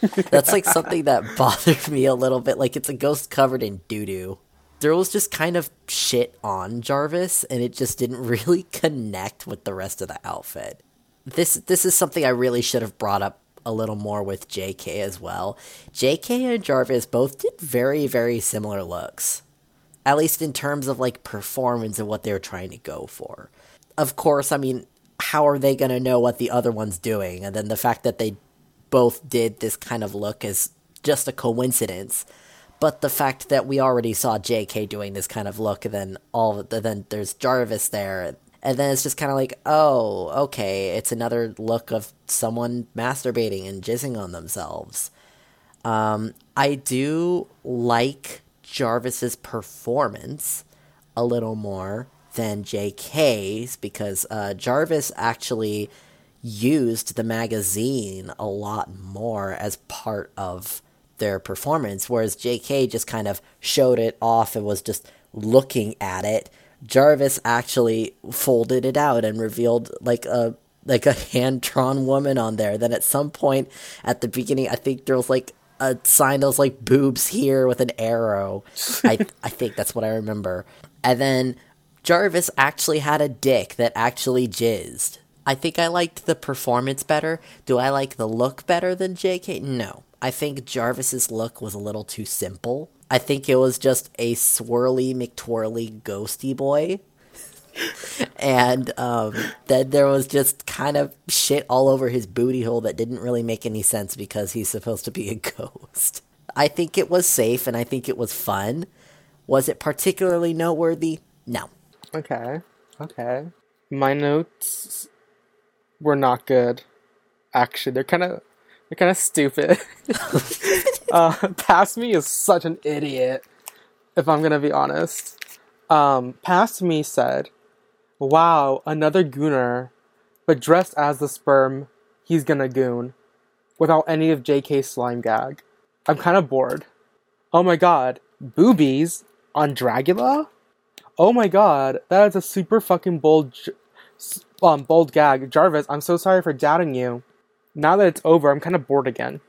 That's like something that bothered me a little bit. Like it's a ghost covered in doo doo. There was just kind of shit on Jarvis, and it just didn't really connect with the rest of the outfit. This this is something I really should have brought up a little more with JK as well. JK and Jarvis both did very very similar looks at least in terms of like performance and what they were trying to go for. Of course, I mean, how are they going to know what the other one's doing? And then the fact that they both did this kind of look is just a coincidence. But the fact that we already saw JK doing this kind of look, and then all then there's Jarvis there, and then it's just kind of like, oh, okay, it's another look of someone masturbating and jizzing on themselves. Um, I do like Jarvis's performance a little more than JK's because uh, Jarvis actually used the magazine a lot more as part of their performance, whereas JK just kind of showed it off and was just looking at it. Jarvis actually folded it out and revealed like a like a hand drawn woman on there. Then at some point at the beginning, I think there was like a sign that was like boobs here with an arrow. I I think that's what I remember. And then Jarvis actually had a dick that actually jizzed. I think I liked the performance better. Do I like the look better than JK? No. I think Jarvis's look was a little too simple. I think it was just a swirly McTwirly ghosty boy and um, then there was just kind of shit all over his booty hole that didn't really make any sense because he's supposed to be a ghost. I think it was safe and I think it was fun. Was it particularly noteworthy? No. Okay. Okay. My notes were not good. Actually, they're kind of they're kind of stupid. uh, Past Me is such an idiot. If I'm gonna be honest, um, Past Me said, "Wow, another gooner, but dressed as the sperm, he's gonna goon, without any of JK's slime gag. I'm kind of bored. Oh my god, boobies on Dragula? Oh my god, that is a super fucking bold, um, bold gag. Jarvis, I'm so sorry for doubting you. Now that it's over, I'm kind of bored again.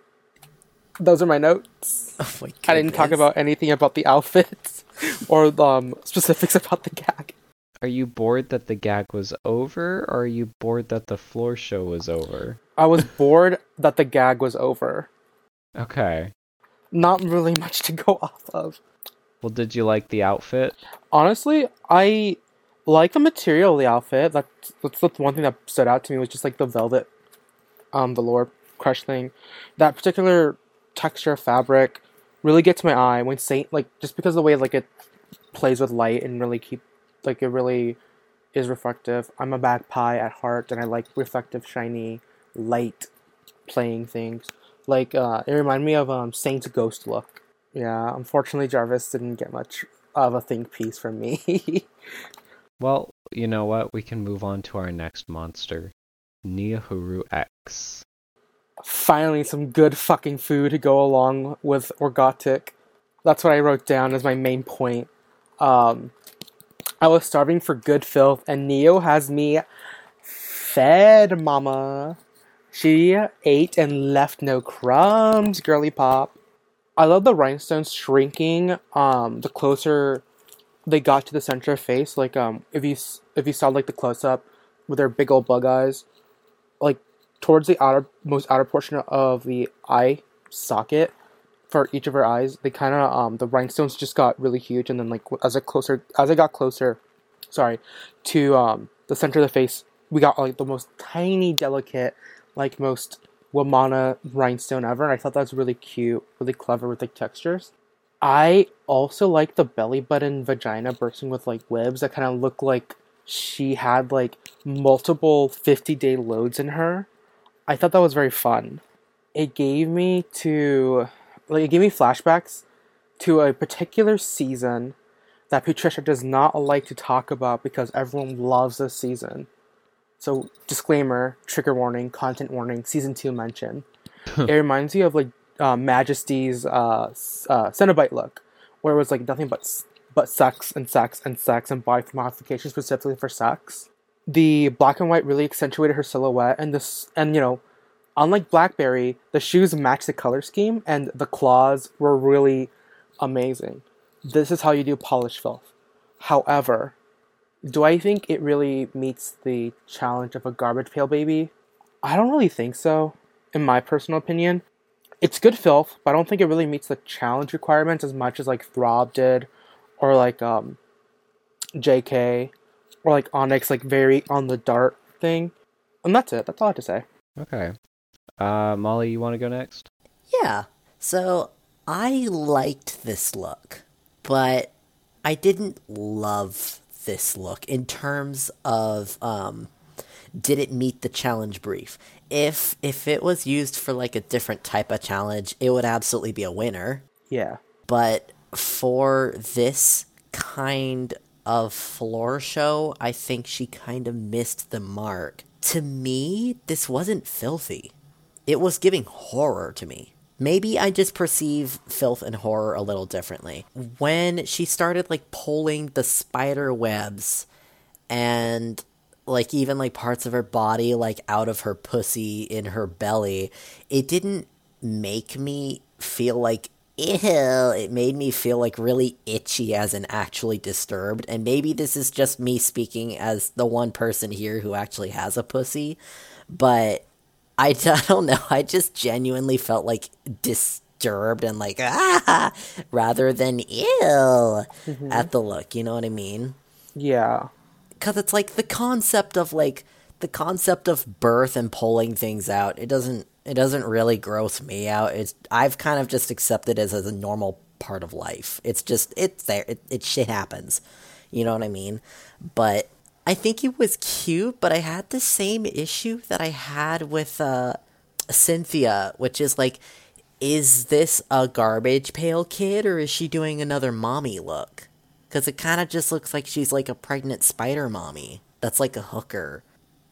Those are my notes. Oh my I didn't talk about anything about the outfits or um, specifics about the gag. Are you bored that the gag was over, or are you bored that the floor show was over? I was bored that the gag was over. Okay. Not really much to go off of. Well, did you like the outfit? Honestly, I like the material of the outfit. That's that's the one thing that stood out to me was just like the velvet, um, velour crush thing. That particular texture of fabric really gets my eye when Saint like just because of the way like it plays with light and really keep like it really is reflective. I'm a magpie at heart, and I like reflective, shiny, light playing things. Like uh, it reminded me of um Saint's ghost look. Yeah, unfortunately, Jarvis didn't get much of a think piece from me. Well, you know what? We can move on to our next monster, Niohuru X. Finally, some good fucking food to go along with Orkgotik. That's what I wrote down as my main point. Um, I was starving for good filth, and Neo has me fed, mama. She ate and left no crumbs, girly pop. I love the rhinestones shrinking. Um, the closer they got to the center of face, like um, if you if you saw like the close up with their big old bug eyes, like towards the outer most outer portion of the eye socket for each of her eyes, they kind of um the rhinestones just got really huge, and then like as it closer as I got closer, sorry, to um the center of the face, we got like the most tiny, delicate, like most Wamana rhinestone ever. And I thought that was really cute, really clever with the textures. I also like the belly button vagina bursting with like webs that kind of look like she had like multiple 50 day loads in her. I thought that was very fun. It gave me to like it gave me flashbacks to a particular season that Putricia does not like to talk about because everyone loves this season. So disclaimer, trigger warning, content warning, season two mention. it reminds me of like uh, Majesty's uh, uh, Cenobite look, where it was like nothing but but sex and sex and sex and body modification specifically for sex. The black and white really accentuated her silhouette, and this and you know, unlike Blackberry, the shoes matched the color scheme, and the claws were really amazing. This is how you do polish filth. However, do I think it really meets the challenge of a garbage pail baby? I don't really think so, in my personal opinion. It's good filth, but I don't think it really meets the challenge requirements as much as like Throb did, or like um, JK, or like Onyx, like very on the dart thing. And that's it. That's all I have to say. Okay. Uh, Maulie, you want to go next? Yeah. So I liked this look, but I didn't love this look in terms of um did it meet the challenge brief? If if it was used for like a different type of challenge, it would absolutely be a winner. Yeah. But for this kind of floor show, I think she kind of missed the mark. To me, this wasn't filthy. It was giving horror to me. Maybe I just perceive filth and horror a little differently. When she started like pulling the spider webs and like even like parts of her body like out of her pussy in her belly, it didn't make me feel like ew. It made me feel like really itchy as in actually disturbed. And maybe this is just me speaking as the one person here who actually has a pussy, but I, I don't know. I just genuinely felt like disturbed and like ah rather than ill at the look. You know what I mean? Yeah. because it's like the concept of like the concept of birth and pulling things out it doesn't it doesn't really gross me out it's i've kind of just accepted it as, as a normal part of life it's just it's there it, it shit happens you know what i mean but i think it was cute but i had the same issue that i had with uh Cynthia, which is like, is this a garbage pail kid or is she doing another mommy look? Because it kind of just looks like she's like a pregnant spider mommy that's like a hooker.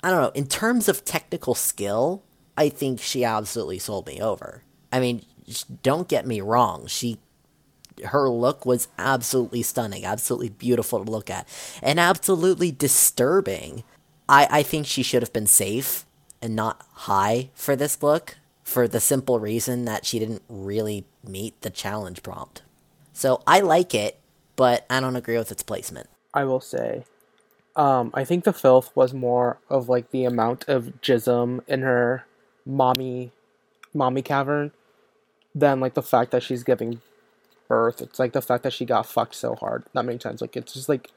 I don't know. In terms of technical skill, I think she absolutely sold me over. I mean, don't get me wrong. She her look was absolutely stunning, absolutely beautiful to look at, and absolutely disturbing. I, I think she should have been safe and not high for this look for the simple reason that she didn't really meet the challenge prompt. So I like it, but I don't agree with its placement. I will say, um, I think the filth was more of like the amount of jism in her mommy, mommy cavern, than like the fact that she's giving birth. It's like the fact that she got fucked so hard that many times. Like it's just like,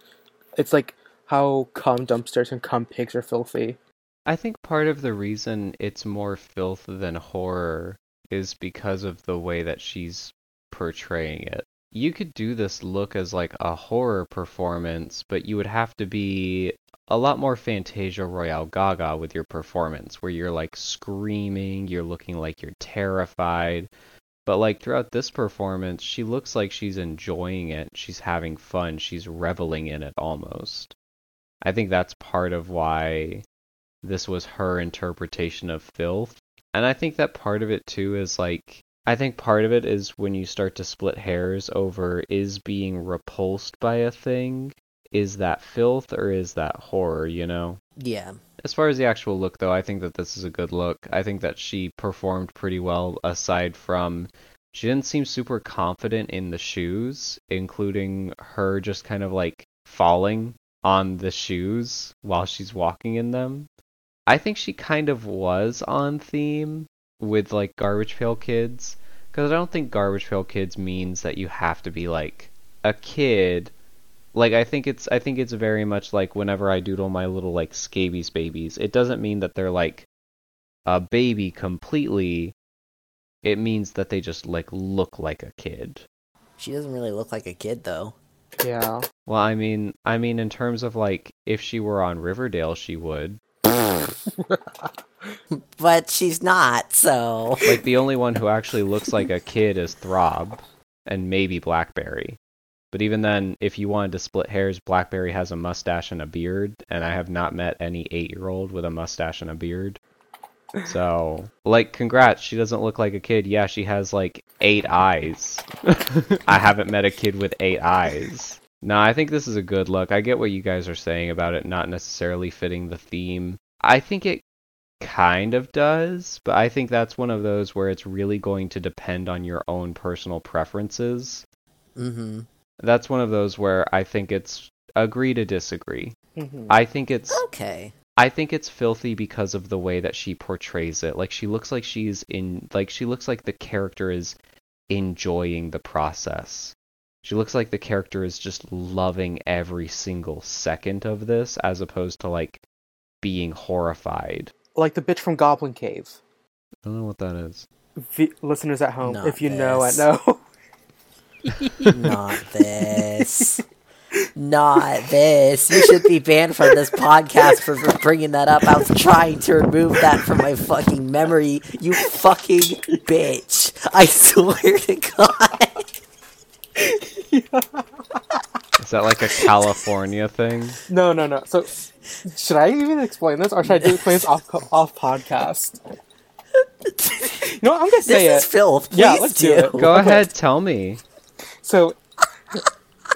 it's like how cum dumpsters and cum pigs are filthy. I think part of the reason it's more filth than horror is because of the way that she's portraying it. You could do this look as like a horror performance, but you would have to be a lot more Fantasia Royale Gaga with your performance, where you're like screaming, you're looking like you're terrified. But like throughout this performance, she looks like she's enjoying it, she's having fun, she's reveling in it almost. I think that's part of why this was her interpretation of filth. And I think that part of it too is like I think part of it is when you start to split hairs over is being repulsed by a thing, is that filth or is that horror, you know? Yeah. As far as the actual look though, I think that this is a good look. I think that she performed pretty well aside from she didn't seem super confident in the shoes, including her just kind of like falling on the shoes while she's walking in them. I think she kind of was on theme with like Garbage Pail Kids because I don't think Garbage Pail Kids means that you have to be like a kid. Like I think it's I think it's very much like whenever I doodle my little like scabies babies, it doesn't mean that they're like a baby completely. It means that they just like look like a kid. She doesn't really look like a kid though. Yeah. Well, I mean, I mean in terms of like if she were on Riverdale, she would. But she's not, so Like the only one who actually looks like a kid is Throb and maybe Blackberry. But even then, if you wanted to split hairs, Blackberry has a mustache and a beard, and I have not met any eight year old with a mustache and a beard. So, like, congrats, she doesn't look like a kid. Yeah, she has like eight eyes. I haven't met a kid with eight eyes. No, I think this is a good look. I get what you guys are saying about it not necessarily fitting the theme. I think it kind of does, but I think that's one of those where it's really going to depend on your own personal preferences. hmm That's one of those where I think it's agree to disagree. Mhm. I think it's Okay. I think it's filthy because of the way that she portrays it. Like she looks like she's in like she looks like the character is enjoying the process. She looks like the character is just loving every single second of this as opposed to like being horrified. Like the bitch from Goblin Cave. I don't know what that is. V- listeners at home, Not if you know, I know. Not this. Not this. You should be banned from this podcast for, for bringing that up. I was trying to remove that from my fucking memory. You fucking bitch. I swear to God. Is that like a California thing? no, no, no. So, should I even explain this, or should I do explain this off off podcast? You know, what? I'm gonna say This is it. filth. Please Yeah, let's do it. Go ahead, tell me. So,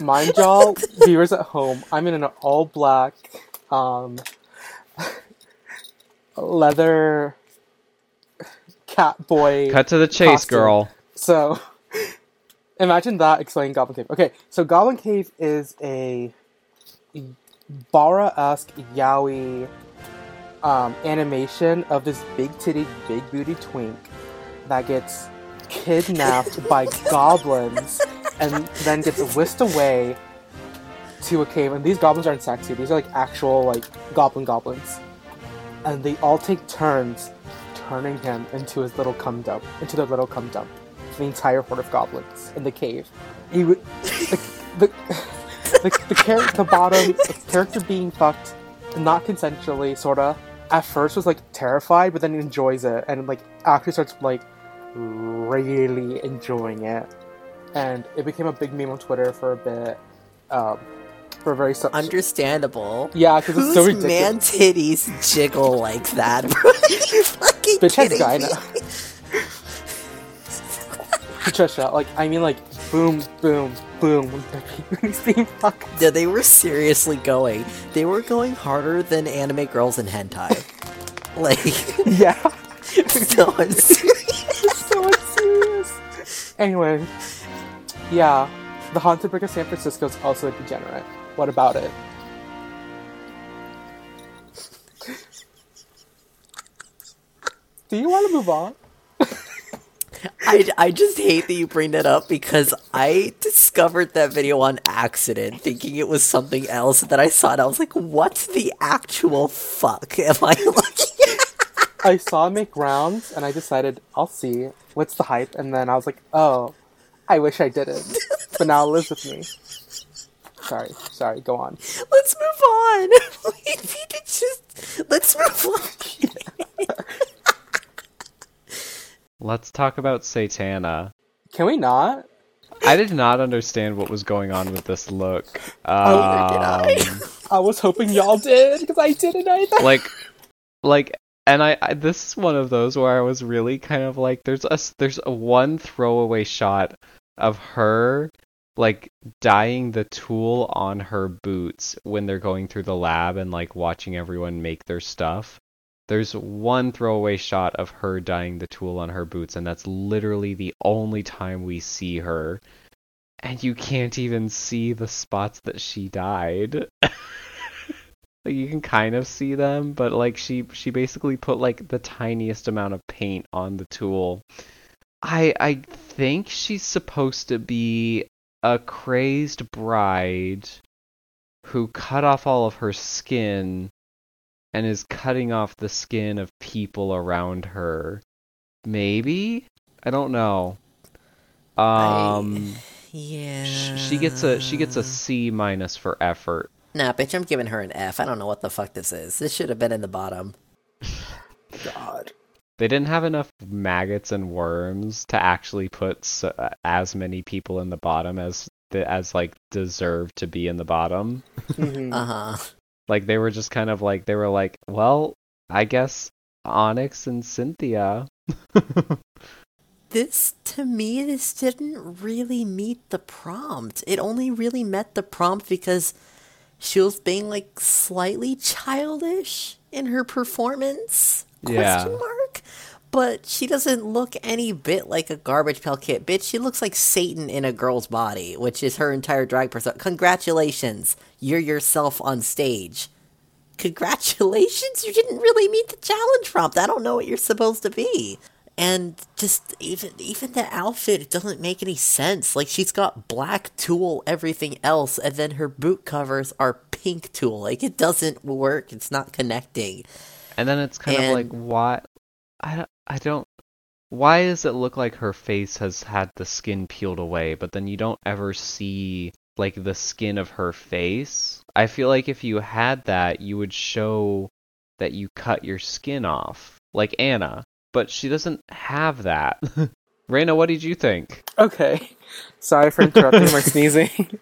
mind y'all, viewers at home, I'm in an all black, um, leather cat boy. Cut to the chase, costume. girl. So, imagine that explaining Goblin Cave. Okay, so Goblin Cave is a Bara-esque yaoi um, animation of this big titty, big booty twink that gets kidnapped by goblins and then gets whisked away to a cave. And these goblins aren't sexy; these are like actual like goblin goblins, and they all take turns turning him into his little cum dump, into their little cum dump. The entire horde of goblins in the cave. He would the the the, the, the bottom the character being fucked, not consensually, sorta, at first was like terrified, but then enjoys it, and like actually starts like really enjoying it. And it became a big meme on Twitter for a bit. Um, for a very su- Understandable. yeah, because it's so ridiculous. man titties jiggle like that, you fucking Bitch has gyna. Putricia, like I mean, like boom, boom, boom. When these theme fuck. Yeah, they were seriously going. They were going harder than anime girls in hentai. like, Yeah, no, I'm serious. so unserious. Anyway, yeah, the haunted brick of San Francisco is also a degenerate. What about it? Do you want to move on? I, I just hate that you bring that up because I discovered that video on accident, thinking it was something else. And then I saw it, I was like, "What the actual fuck am I looking at?" I saw it make rounds, and I decided I'll see what's the hype, and then I was like, oh, I wish I didn't, but now it lives with me. Sorry, sorry. Go on. Let's move on. we need to just let's move on. Let's talk about Satana. Can we not? I did not understand what was going on with this look. Oh, Um, did I? I was hoping y'all did because I didn't either. like, like, and I, I this is one of those where I was really kind of like, there's a there's a one throwaway shot of her like dyeing the tulle on her boots when they're going through the lab and like watching everyone make their stuff. There's one throwaway shot of her dyeing the tulle on her boots, and that's literally the only time we see her. And you can't even see the spots that she dyed. like you can kind of see them, but like she she basically put like the tiniest amount of paint on the tulle. I I think she's supposed to be a crazed bride who cut off all of her skin and is cutting off the skin of people around her. Maybe? I don't know. Um Yeah. she gets a she gets a C minus for effort. Nah, bitch, I'm giving her an F. I don't know what the fuck this is. This should have been in the bottom. God. They didn't have enough maggots and worms to actually put s as many people in the bottom as the, as like deserve to be in the bottom. Mhm. Uh huh. Like they were just kind of like they were like, well, I guess Onyx and Cynthia. This, to me, this didn't really meet the prompt. It only really met the prompt because she was being like slightly childish in her performance. Yeah. Question mark. But she doesn't look any bit like a garbage pail kid. Bitch, she looks like Satan in a girl's body, which is her entire drag persona. Congratulations, you're yourself on stage. Congratulations, you didn't really meet the challenge prompt. I don't know what you're supposed to be. And just even even the outfit, it doesn't make any sense. Like she's got black tulle, everything else, and then her boot covers are pink tulle. Like it doesn't work. It's not connecting. And then it's kind of like, why? I don't, I don't. Why does it look like her face has had the skin peeled away, but then you don't ever see like the skin of her face? I feel like if you had that, you would show that you cut your skin off, like Anna. But she doesn't have that. Reyna, what did you think? Okay. Sorry for interrupting my sneezing.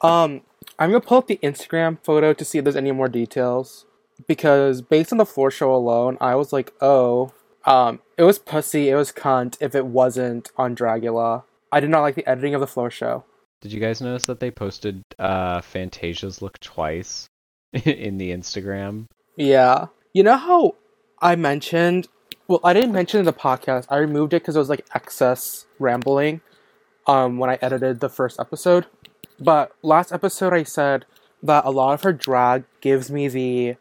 Um, I'm gonna pull up the Instagram photo to see if there's any more details. Because based on the floor show alone, I was like, oh, um, it was pussy, it was cunt if it wasn't on Dragula. I did not like the editing of the floor show. Did you guys notice that they posted uh, Fantasia's look twice in the Instagram? Yeah. You know how I mentioned well, I didn't mention in the podcast. I removed it because it was like excess rambling um when I edited the first episode. But last episode I said that a lot of her drag gives me the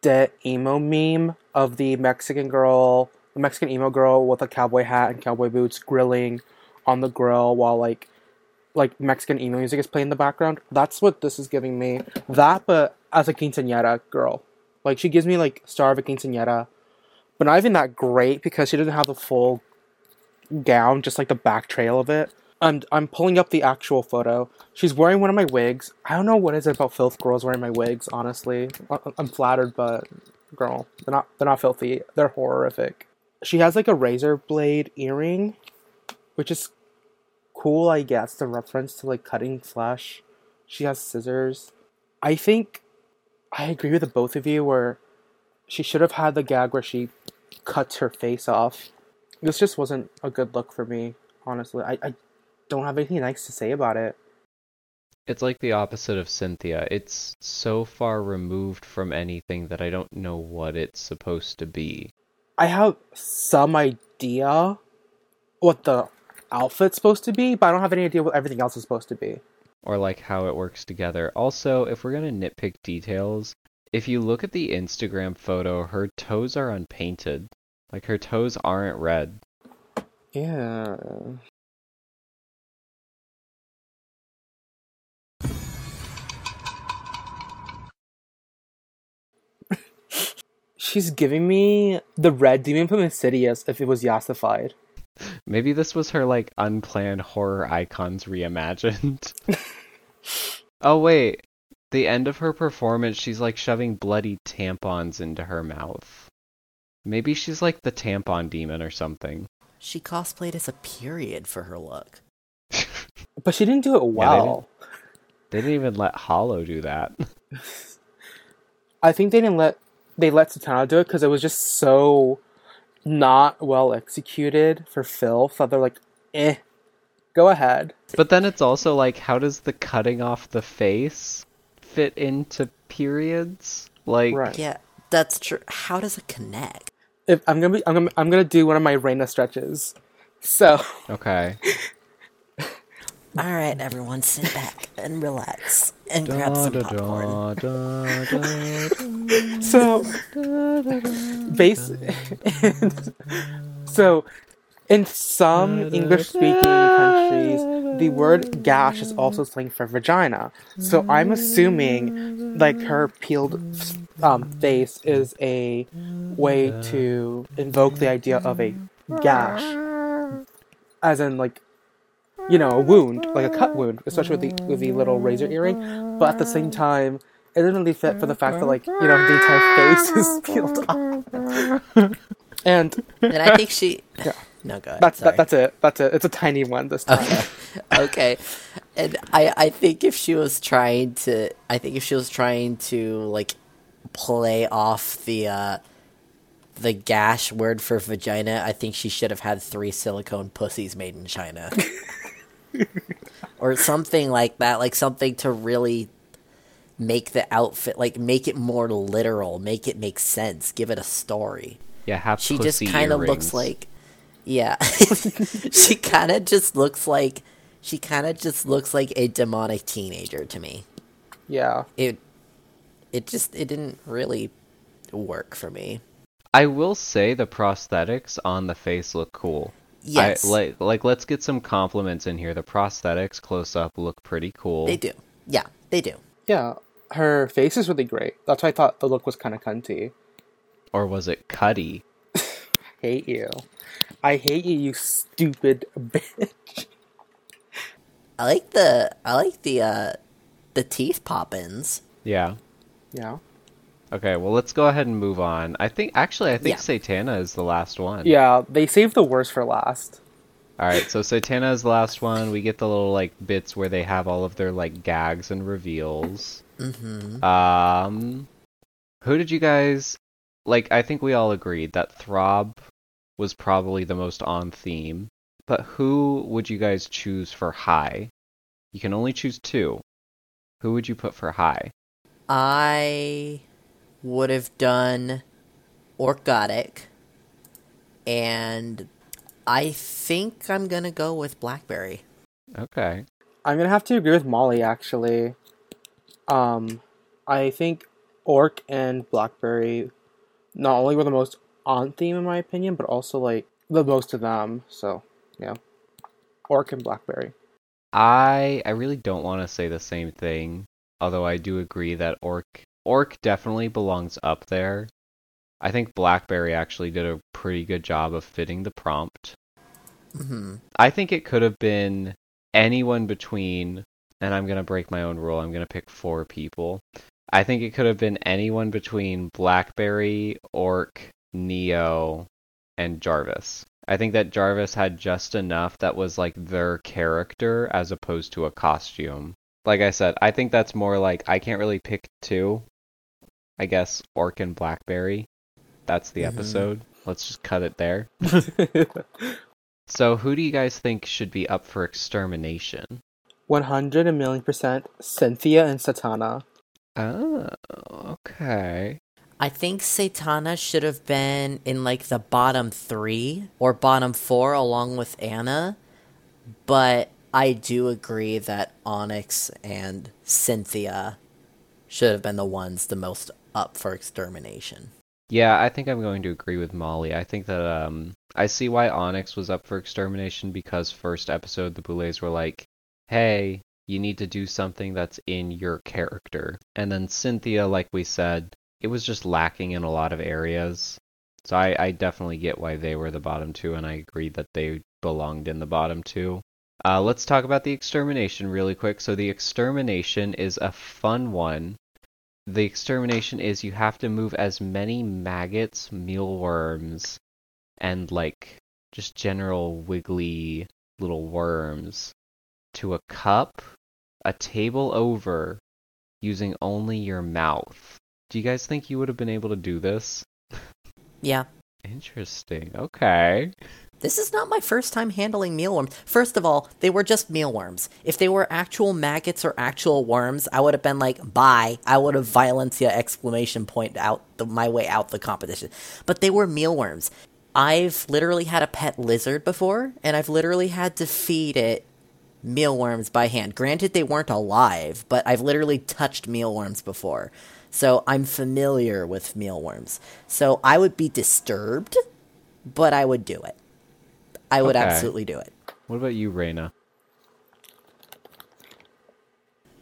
dead emo meme of the Mexican girl, the Mexican emo girl with a cowboy hat and cowboy boots grilling on the grill while like like Mexican emo music is playing in the background. That's what this is giving me. That but as a quinceañera girl. Like she gives me like Star of a Quinceañera, but not even that great because she doesn't have the full gown, just like the back trail of it. I'm I'm pulling up the actual photo. She's wearing one of my wigs. I don't know what is it about filth girls wearing my wigs. Honestly, I'm flattered, but girl. They're not they're not filthy. They're horrific. She has like a razor blade earring, which is cool, I guess. The reference to like cutting flesh. She has scissors. I think I agree with both of you where she should have had the gag where she cuts her face off. This just wasn't a good look for me, honestly. I, I don't have anything nice to say about it. It's like the opposite of Cynthia. It's so far removed from anything that I don't know what it's supposed to be. I have some idea what the outfit's supposed to be, but I don't have any idea what everything else is supposed to be. Or like how it works together. Also, if we're gonna nitpick details, if you look at the Instagram photo, her toes are unpainted. Like her toes aren't red. Yeah. She's giving me the red demon from Insidious if it was yassified. Maybe this was her like unplanned horror icons reimagined. oh wait, the end of her performance, she's like shoving bloody tampons into her mouth. Maybe she's like the tampon demon or something. She cosplayed as a period for her look. But she didn't do it well. They didn't even let Hollow do that. I think they didn't let they let Satana do it because it was just so not well executed for Phil. So they're like, eh, go ahead. But then it's also like, how does the cutting off the face fit into periods? Like, Right. Yeah, that's true. How does it connect? If I'm gonna be, I'm gonna, I'm gonna do one of my Reyna stretches. So okay. All right, everyone, sit back and relax and grab Da, some da, popcorn. da, da, da, so base so in some english speaking countries the word gash is also slang for vagina so i'm assuming like her peeled um, face is a way to invoke the idea of a gash as in like you know a wound like a cut wound especially with the with the little razor earring but at the same time it doesn't really fit for the fact that like you know the entire face is peeled off and And I think she. Yeah. No, go ahead. that's sorry. that, that's it that's it it's a tiny one this time okay. And I I think if she was trying to I think if she was trying to like play off the uh the gash word for vagina, I think she should have had three silicone pussies made in China. or something like that, like something to really make the outfit like make it more literal, make it make sense, give it a story. Yeah, have She just kind of looks like yeah. she kind of just looks like she kind of just looks like a demonic teenager to me. yeah It it just it didn't really work for me. I will say the prosthetics on the face look cool. Yes. I, like, like, let's get some compliments in here. The prosthetics close up look pretty cool. They do. Yeah, they do. yeah her face is really great that's why i thought the look was kind of cunty Or was it Cuddy? Hate you i hate you you stupid bitch I like the I like the uh the teeth pop-ins. Yeah. yeah Okay, well, let's go ahead and move on. I think, actually, I think Yeah. Satana is the last one. yeah they saved the worst for last All right, so Satana is the last one. We get the little like bits where they have all of their like gags and reveals. Mm-hmm. Um, who did you guys like? I think we all agreed that Throb was probably the most on theme. But who would you guys choose for high? You can only choose two. Who would you put for high? I would have done Orkgotik, and I think I'm gonna go with Blackberry. Okay. I'm gonna have to agree with Maulie actually. Um, I think Orc and Blackberry not only were the most on theme in my opinion, but also like the most of them. So yeah, Orc and Blackberry. I I really don't want to say the same thing, although I do agree that Orc Orc definitely belongs up there. I think Blackberry actually did a pretty good job of fitting the prompt. Mm-hmm. I think it could have been anyone between, and I'm gonna break my own rule. I'm gonna pick four people. I think it could have been anyone between Blackberry, Orc, Neo, and Jarvis. I think that Jarvis had just enough that was like their character as opposed to a costume. Like I said, I think that's more like I can't really pick two. I guess Orc and Blackberry. That's the Mhm. episode. Let's just cut it there. So, who do you guys think should be up for extermination? 100 a million percent Cynthia and Satana. Oh, okay. I think Satana should have been in like the bottom three or bottom four along with Anna, but I do agree that Onyx and Cynthia should have been the ones the most up for extermination. Yeah, I think I'm going to agree with Maulie. I think that um I see why Onyx was up for extermination because first episode the Boulets were like, "Hey, you need to do something that's in your character." And then Cynthia, like we said, it was just lacking in a lot of areas. So I, I definitely get why they were the bottom two, and I agree that they belonged in the bottom two. Uh, let's talk about the extermination really quick. So the extermination is a fun one the extermination is you have to move as many maggots, mealworms, and like just general wiggly little worms to a cup a table over using only your mouth. Do you guys think you would have been able to do this? Yeah. Interesting. Okay. This is not my first time handling mealworms. First of all, they were just mealworms. If they were actual maggots or actual worms, I would have been like, bye. I would have violencia exclamation point out the, my way out the competition. But they were mealworms. I've literally had a pet lizard before, and I've literally had to feed it mealworms by hand. Granted, they weren't alive, but I've literally touched mealworms before. So I'm familiar with mealworms. So I would be disturbed, but I would do it. I would Okay. absolutely do it. What about you, Reyna?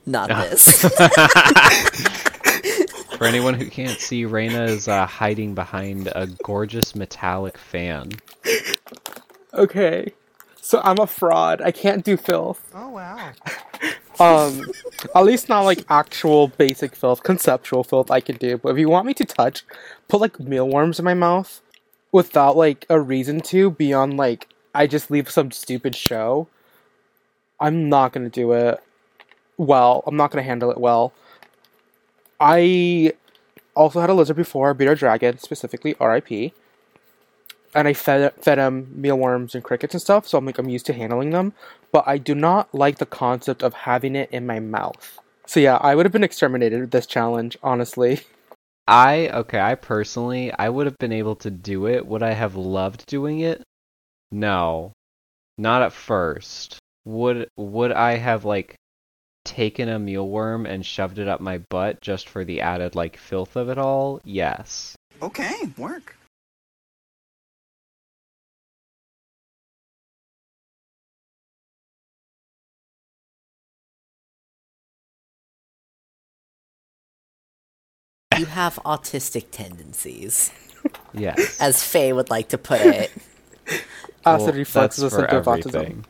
Not Ah. this. For anyone who can't see, Reyna is uh, hiding behind a gorgeous metallic fan. Okay. So I'm a fraud. I can't do filth. Oh wow. Um, at least not like actual basic filth, conceptual filth I can do. But if you want me to touch, put like mealworms in my mouth without like a reason to beyond like I just leave some stupid show. I'm not gonna do it well. I'm not gonna handle it well. I also had a lizard before, beat a dragon, specifically RIP. And I fed fed him mealworms and crickets and stuff, so I'm like I'm used to handling them but I do not like the concept of having it in my mouth. So yeah, I would have been exterminated with this challenge, honestly. I okay, I personally I would have been able to do it. Would I have loved doing it? No. Not at first. Would would I have like taken a mealworm and shoved it up my butt just for the added like filth of it all? Yes. Okay, work. You have autistic tendencies, Yes. as Faye would like to put it. Acid Well, reflux is a for symptom of autism. everything.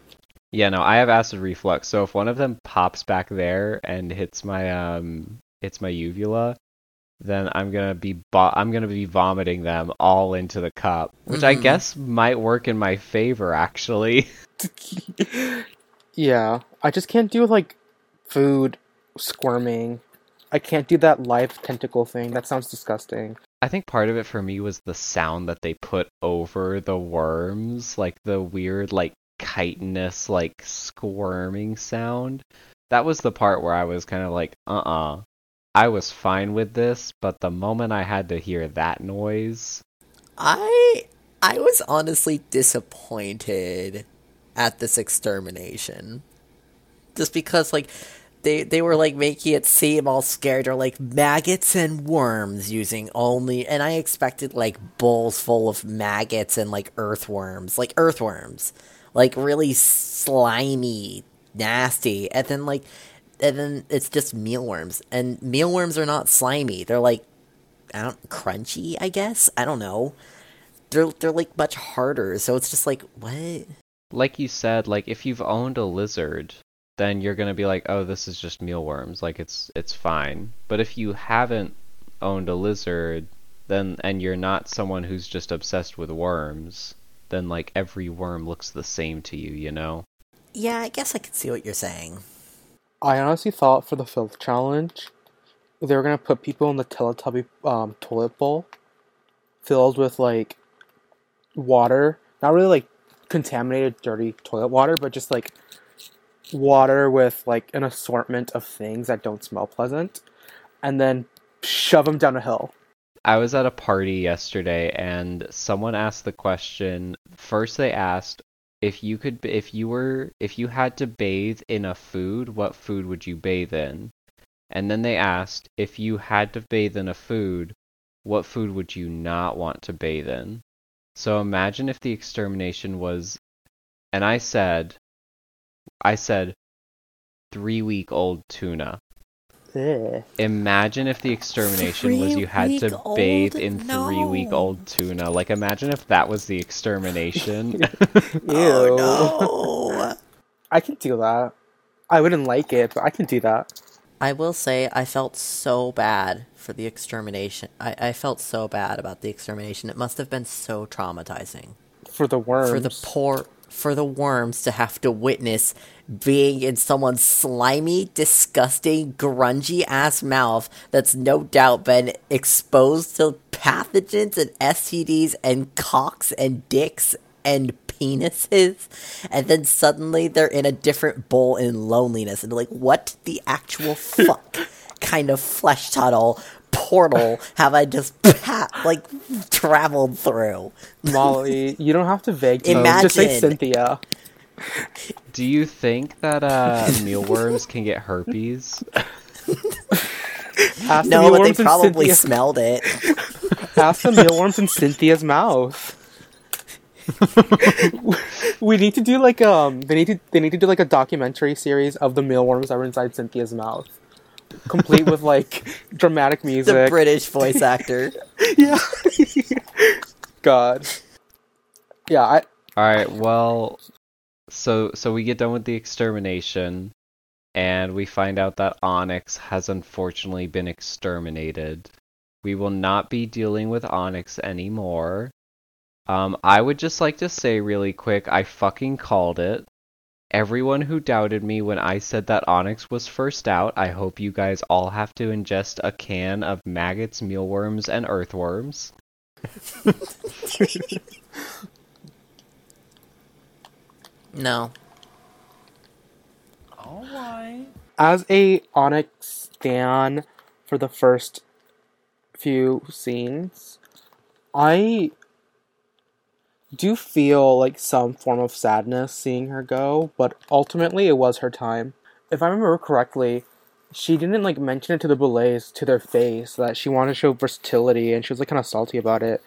Yeah, no, I have acid reflux. So if one of them pops back there and hits my um hits my uvula, then I'm gonna be bo- I'm gonna be vomiting them all into the cup, which I Mhm. guess might work in my favor actually. yeah, I just can't do like food squirming. I can't do that live tentacle thing. That sounds disgusting. I think part of it for me was the sound that they put over the worms, like the weird like chitinous like squirming sound. That was the part where I was kind of like, uh-uh. I was fine with this, but the moment I had to hear that noise, I I was honestly disappointed at this extermination. Just because like they they were like making it seem all scared or like maggots and worms using only and I expected like bowls full of maggots and like earthworms, like earthworms. Like really slimy, nasty. And then like and then it's just mealworms. And mealworms are not slimy. They're like I don't crunchy, I guess. I don't know. They're they're like much harder, so it's just like what? like you said, like if you've owned a lizard, then you're gonna be like, oh, this is just mealworms, like it's it's fine. But if you haven't owned a lizard, then and you're not someone who's just obsessed with worms, then like every worm looks the same to you, you know? Yeah, I guess I could see what you're saying. I honestly thought for the filth challenge, they were gonna put people in the Teletubby um, toilet bowl, filled with like water, not really like contaminated, dirty toilet water, but just like water with like an assortment of things that don't smell pleasant, and then shove them down a hill. I was at a party yesterday and someone asked the question. First they asked if you could if you were if you had to bathe in a food, what food would you bathe in? And then they asked if you had to bathe in a food, what food would you not want to bathe in? So imagine if the extermination was and I said I said 3 week old tuna. Ugh. Imagine if the extermination was you had to Three-week-old? bathe in No. three week old tuna. Like, imagine if that was the extermination. Ew. Oh no! I can do that. I wouldn't like it, but I can do that. I will say I felt so bad for the extermination. I, I felt so bad about the extermination. It must have been so traumatizing For the worms. for the poor for the worms to have to witness being in someone's slimy, disgusting, grungy ass mouth that's no doubt been exposed to pathogens and STDs and cocks and dicks and penises, and then suddenly they're in a different bowl in loneliness, and they're like, what the actual fuck kind of flesh tunnel portal have I just pat like traveled through? Maulie, you don't have to vague. Just say Imagine. Cynthia. Do you think that uh, mealworms can get herpes? Ask No, the but they probably Cynthia- smelled it. Ask the mealworms in Cynthia's mouth. we need to do like um they need to they need to do like a documentary series of the mealworms that were inside Cynthia's mouth. Complete with like dramatic music. The. British voice actor. yeah. God. Yeah, I All right. Well, so so we get done with the extermination, and we find out that Onyx has unfortunately been exterminated. We will not be dealing with Onyx anymore. Um, I would just like to say really quick, I fucking called it. Everyone who doubted me when I said that Onyx was first out, I hope you guys all have to ingest a can of maggots, mealworms, and earthworms. No. Alright. as a Onyx stan for the first few scenes, I do feel like some form of sadness seeing her go, but ultimately it was her time. If I remember correctly, she didn't like mention it to the Boulets to their face that she wanted to show versatility and she was like kind of salty about it.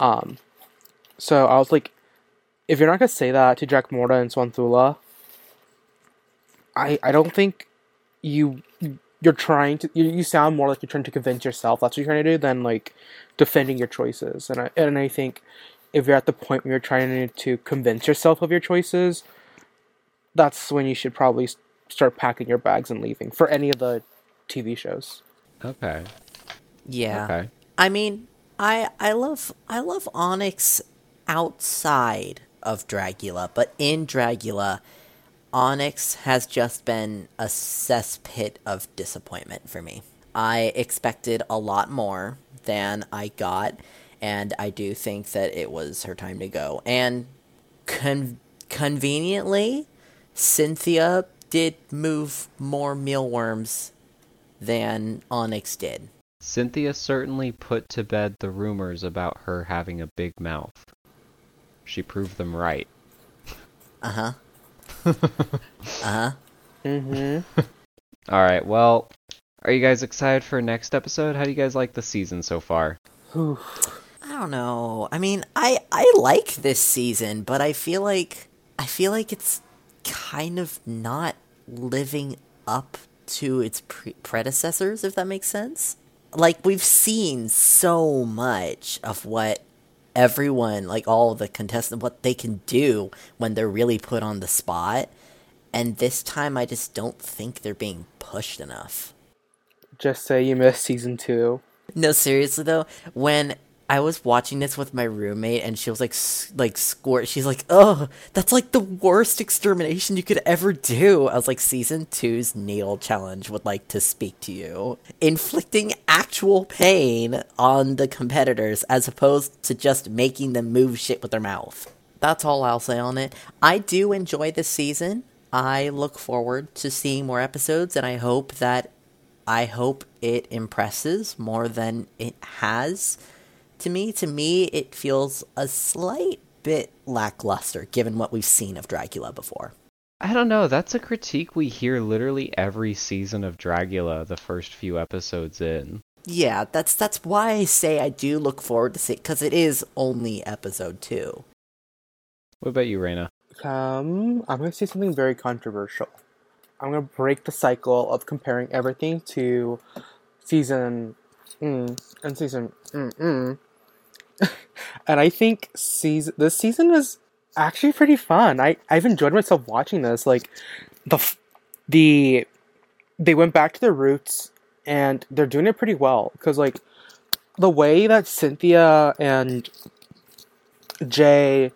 Um, so I was like, if you're not gonna say that to Dracmorda and Swanthula, I I don't think you you're trying to you, you sound more like you're trying to convince yourself that's what you're trying to do than like defending your choices and I and I think if you're at the point where you're trying to convince yourself of your choices that's when you should probably start packing your bags and leaving for any of the TV shows. Okay. Yeah. Okay. I mean, I I love I love Onyx outside of Dragula, but in Dragula, Onyx has just been a cesspit of disappointment for me. I expected a lot more than I got, and I do think that it was her time to go. And con- conveniently, Cynthia did move more mealworms than Onyx did. Cynthia certainly put to bed the rumors about her having a big mouth. She proved them right. Uh huh. uh huh. Mm-hmm. All right. Well, are you guys excited for next episode? How do you guys like the season so far? I don't know. I mean, I I like this season, but I feel like I feel like it's kind of not living up to its pre- predecessors, if that makes sense. Like we've seen so much of what everyone, like all the contestants, what they can do when they're really put on the spot, and this time I just don't think they're being pushed enough. Just say you missed season two. No, seriously though, when I was watching this with my roommate and she was like like squirt she's like, "Oh, that's like the worst extermination you could ever do." I was like, "Season 2's needle challenge would like to speak to you, inflicting actual pain on the competitors as opposed to just making them move shit with their mouth." That's all I'll say on it. I do enjoy this season. I look forward to seeing more episodes and I hope that I hope it impresses more than it has to me. To me, it feels a slight bit lackluster given what we've seen of Dragula before. I don't know. That's a critique we hear literally every season of Dragula, the first few episodes in. Yeah, that's that's why I say I do look forward to see because it is only episode two. What about you, Reyna? Um, I'm gonna say something very controversial. I'm gonna break the cycle of comparing everything to season mm, and season mm, mm. and I think season this season was actually pretty fun. I I've enjoyed myself watching this. Like the the they went back to their roots and they're doing it pretty well because like the way that Cynthia and Jay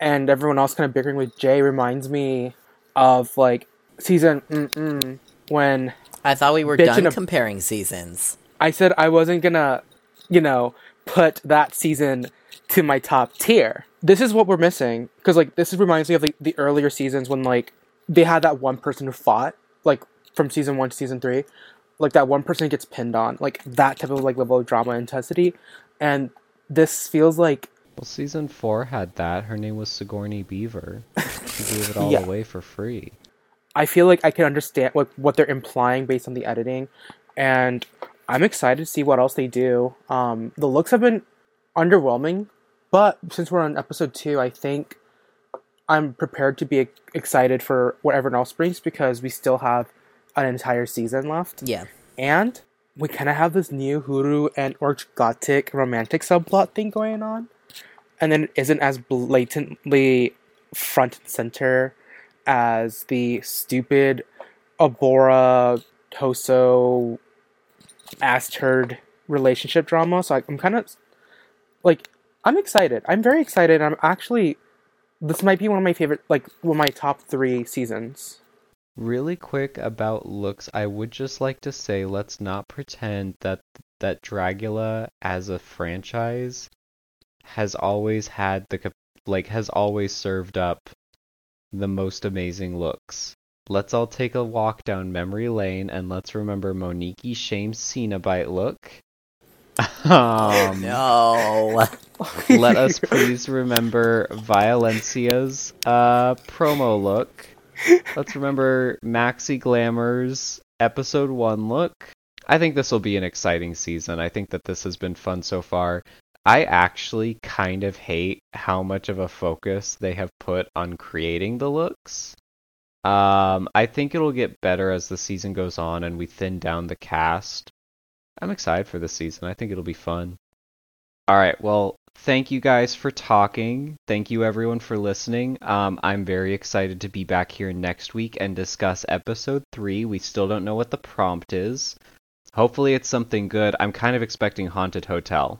and everyone else kind of bickering with Jay reminds me of like season mm-mm, when I thought we were done ab- comparing seasons. I said I wasn't gonna, you know, put that season to my top tier. This is what we're missing because like this reminds me of like the earlier seasons when like they had that one person who fought like from season one to season three, like that one person gets pinned on, like that type of like level of drama intensity, and this feels like Well, season four had that. Her name was Sigourney Beaver. She gave it all Yeah. away for free. I feel like I can understand what what they're implying based on the editing, and I'm excited to see what else they do. Um, the looks have been underwhelming, but since we're on episode two, I think I'm prepared to be excited for whatever else brings because we still have an entire season left, Yeah. and we kind of have this Niohuru and Orch Gothic romantic subplot thing going on, and then it isn't as blatantly front and center as the stupid Abhora Toso ass turd relationship drama. So I, I'm kind of like I'm excited. I'm very excited. I'm actually this might be one of my favorite, like one of my top three seasons. Really quick about looks, I would just like to say let's not pretend that that Dragula as a franchise has always had the like has always served up the most amazing looks. Let's all take a walk down memory lane and let's remember Monikkie Shame's Cenobite look. Um, No. let us please remember Violencia's uh, promo look. Let's remember Maxi Glamour's episode one look. I think this will be an exciting season. I think that this has been fun so far. I actually kind of hate how much of a focus they have put on creating the looks. Um, I think it'll get better as the season goes on and we thin down the cast. I'm excited for this season. I think it'll be fun. All right. Well, thank you guys for talking. Thank you everyone for listening. Um, I'm very excited to be back here next week and discuss episode three. We still don't know what the prompt is. Hopefully, it's something good. I'm kind of expecting Haunted Hotel.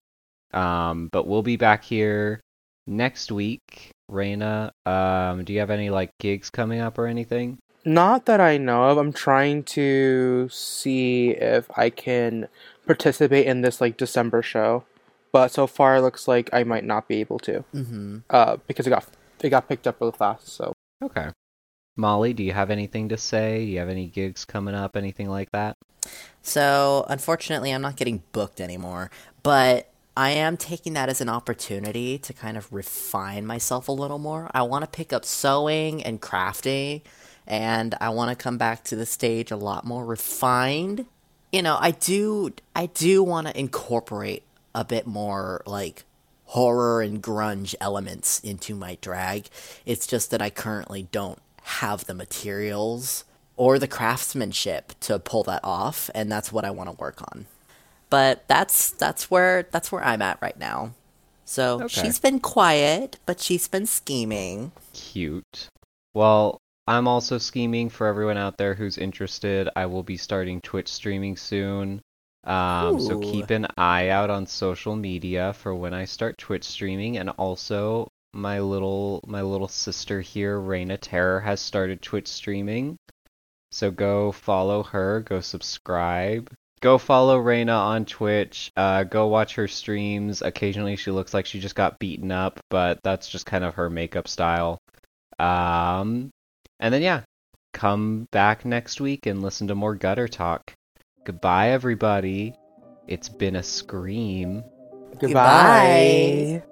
Um, but we'll be back here next week. Reyna, um, do you have any like gigs coming up or anything? Not that I know of. I'm trying to see if I can participate in this like December show, but so far it looks like I might not be able to. hmm Uh, because it got it got picked up real fast. So Okay. Maulie, do you have anything to say? Do you have any gigs coming up? Anything like that? So, unfortunately, I'm not getting booked anymore, but I am taking that as an opportunity to kind of refine myself a little more. I want to pick up sewing and crafting, and I want to come back to the stage a lot more refined. You know, I do I do want to incorporate a bit more like horror and grunge elements into my drag. It's just that I currently don't have the materials or the craftsmanship to pull that off, and that's what I want to work on. But that's that's where that's where I'm at right now. So Okay. she's been quiet, but she's been scheming. Cute. Well, I'm also scheming for everyone out there who's interested. I will be starting Twitch streaming soon. Um, so keep an eye out on social media for when I start Twitch streaming, and also my little my little sister here, Reyna Terror, has started Twitch streaming. So go follow her, go subscribe. Go follow Reyna on Twitch. Uh, go watch her streams. Occasionally she looks like she just got beaten up, but that's just kind of her makeup style. Um, and then yeah, come back next week and listen to more gutter talk. Goodbye, everybody. It's been a scream. Goodbye. Goodbye.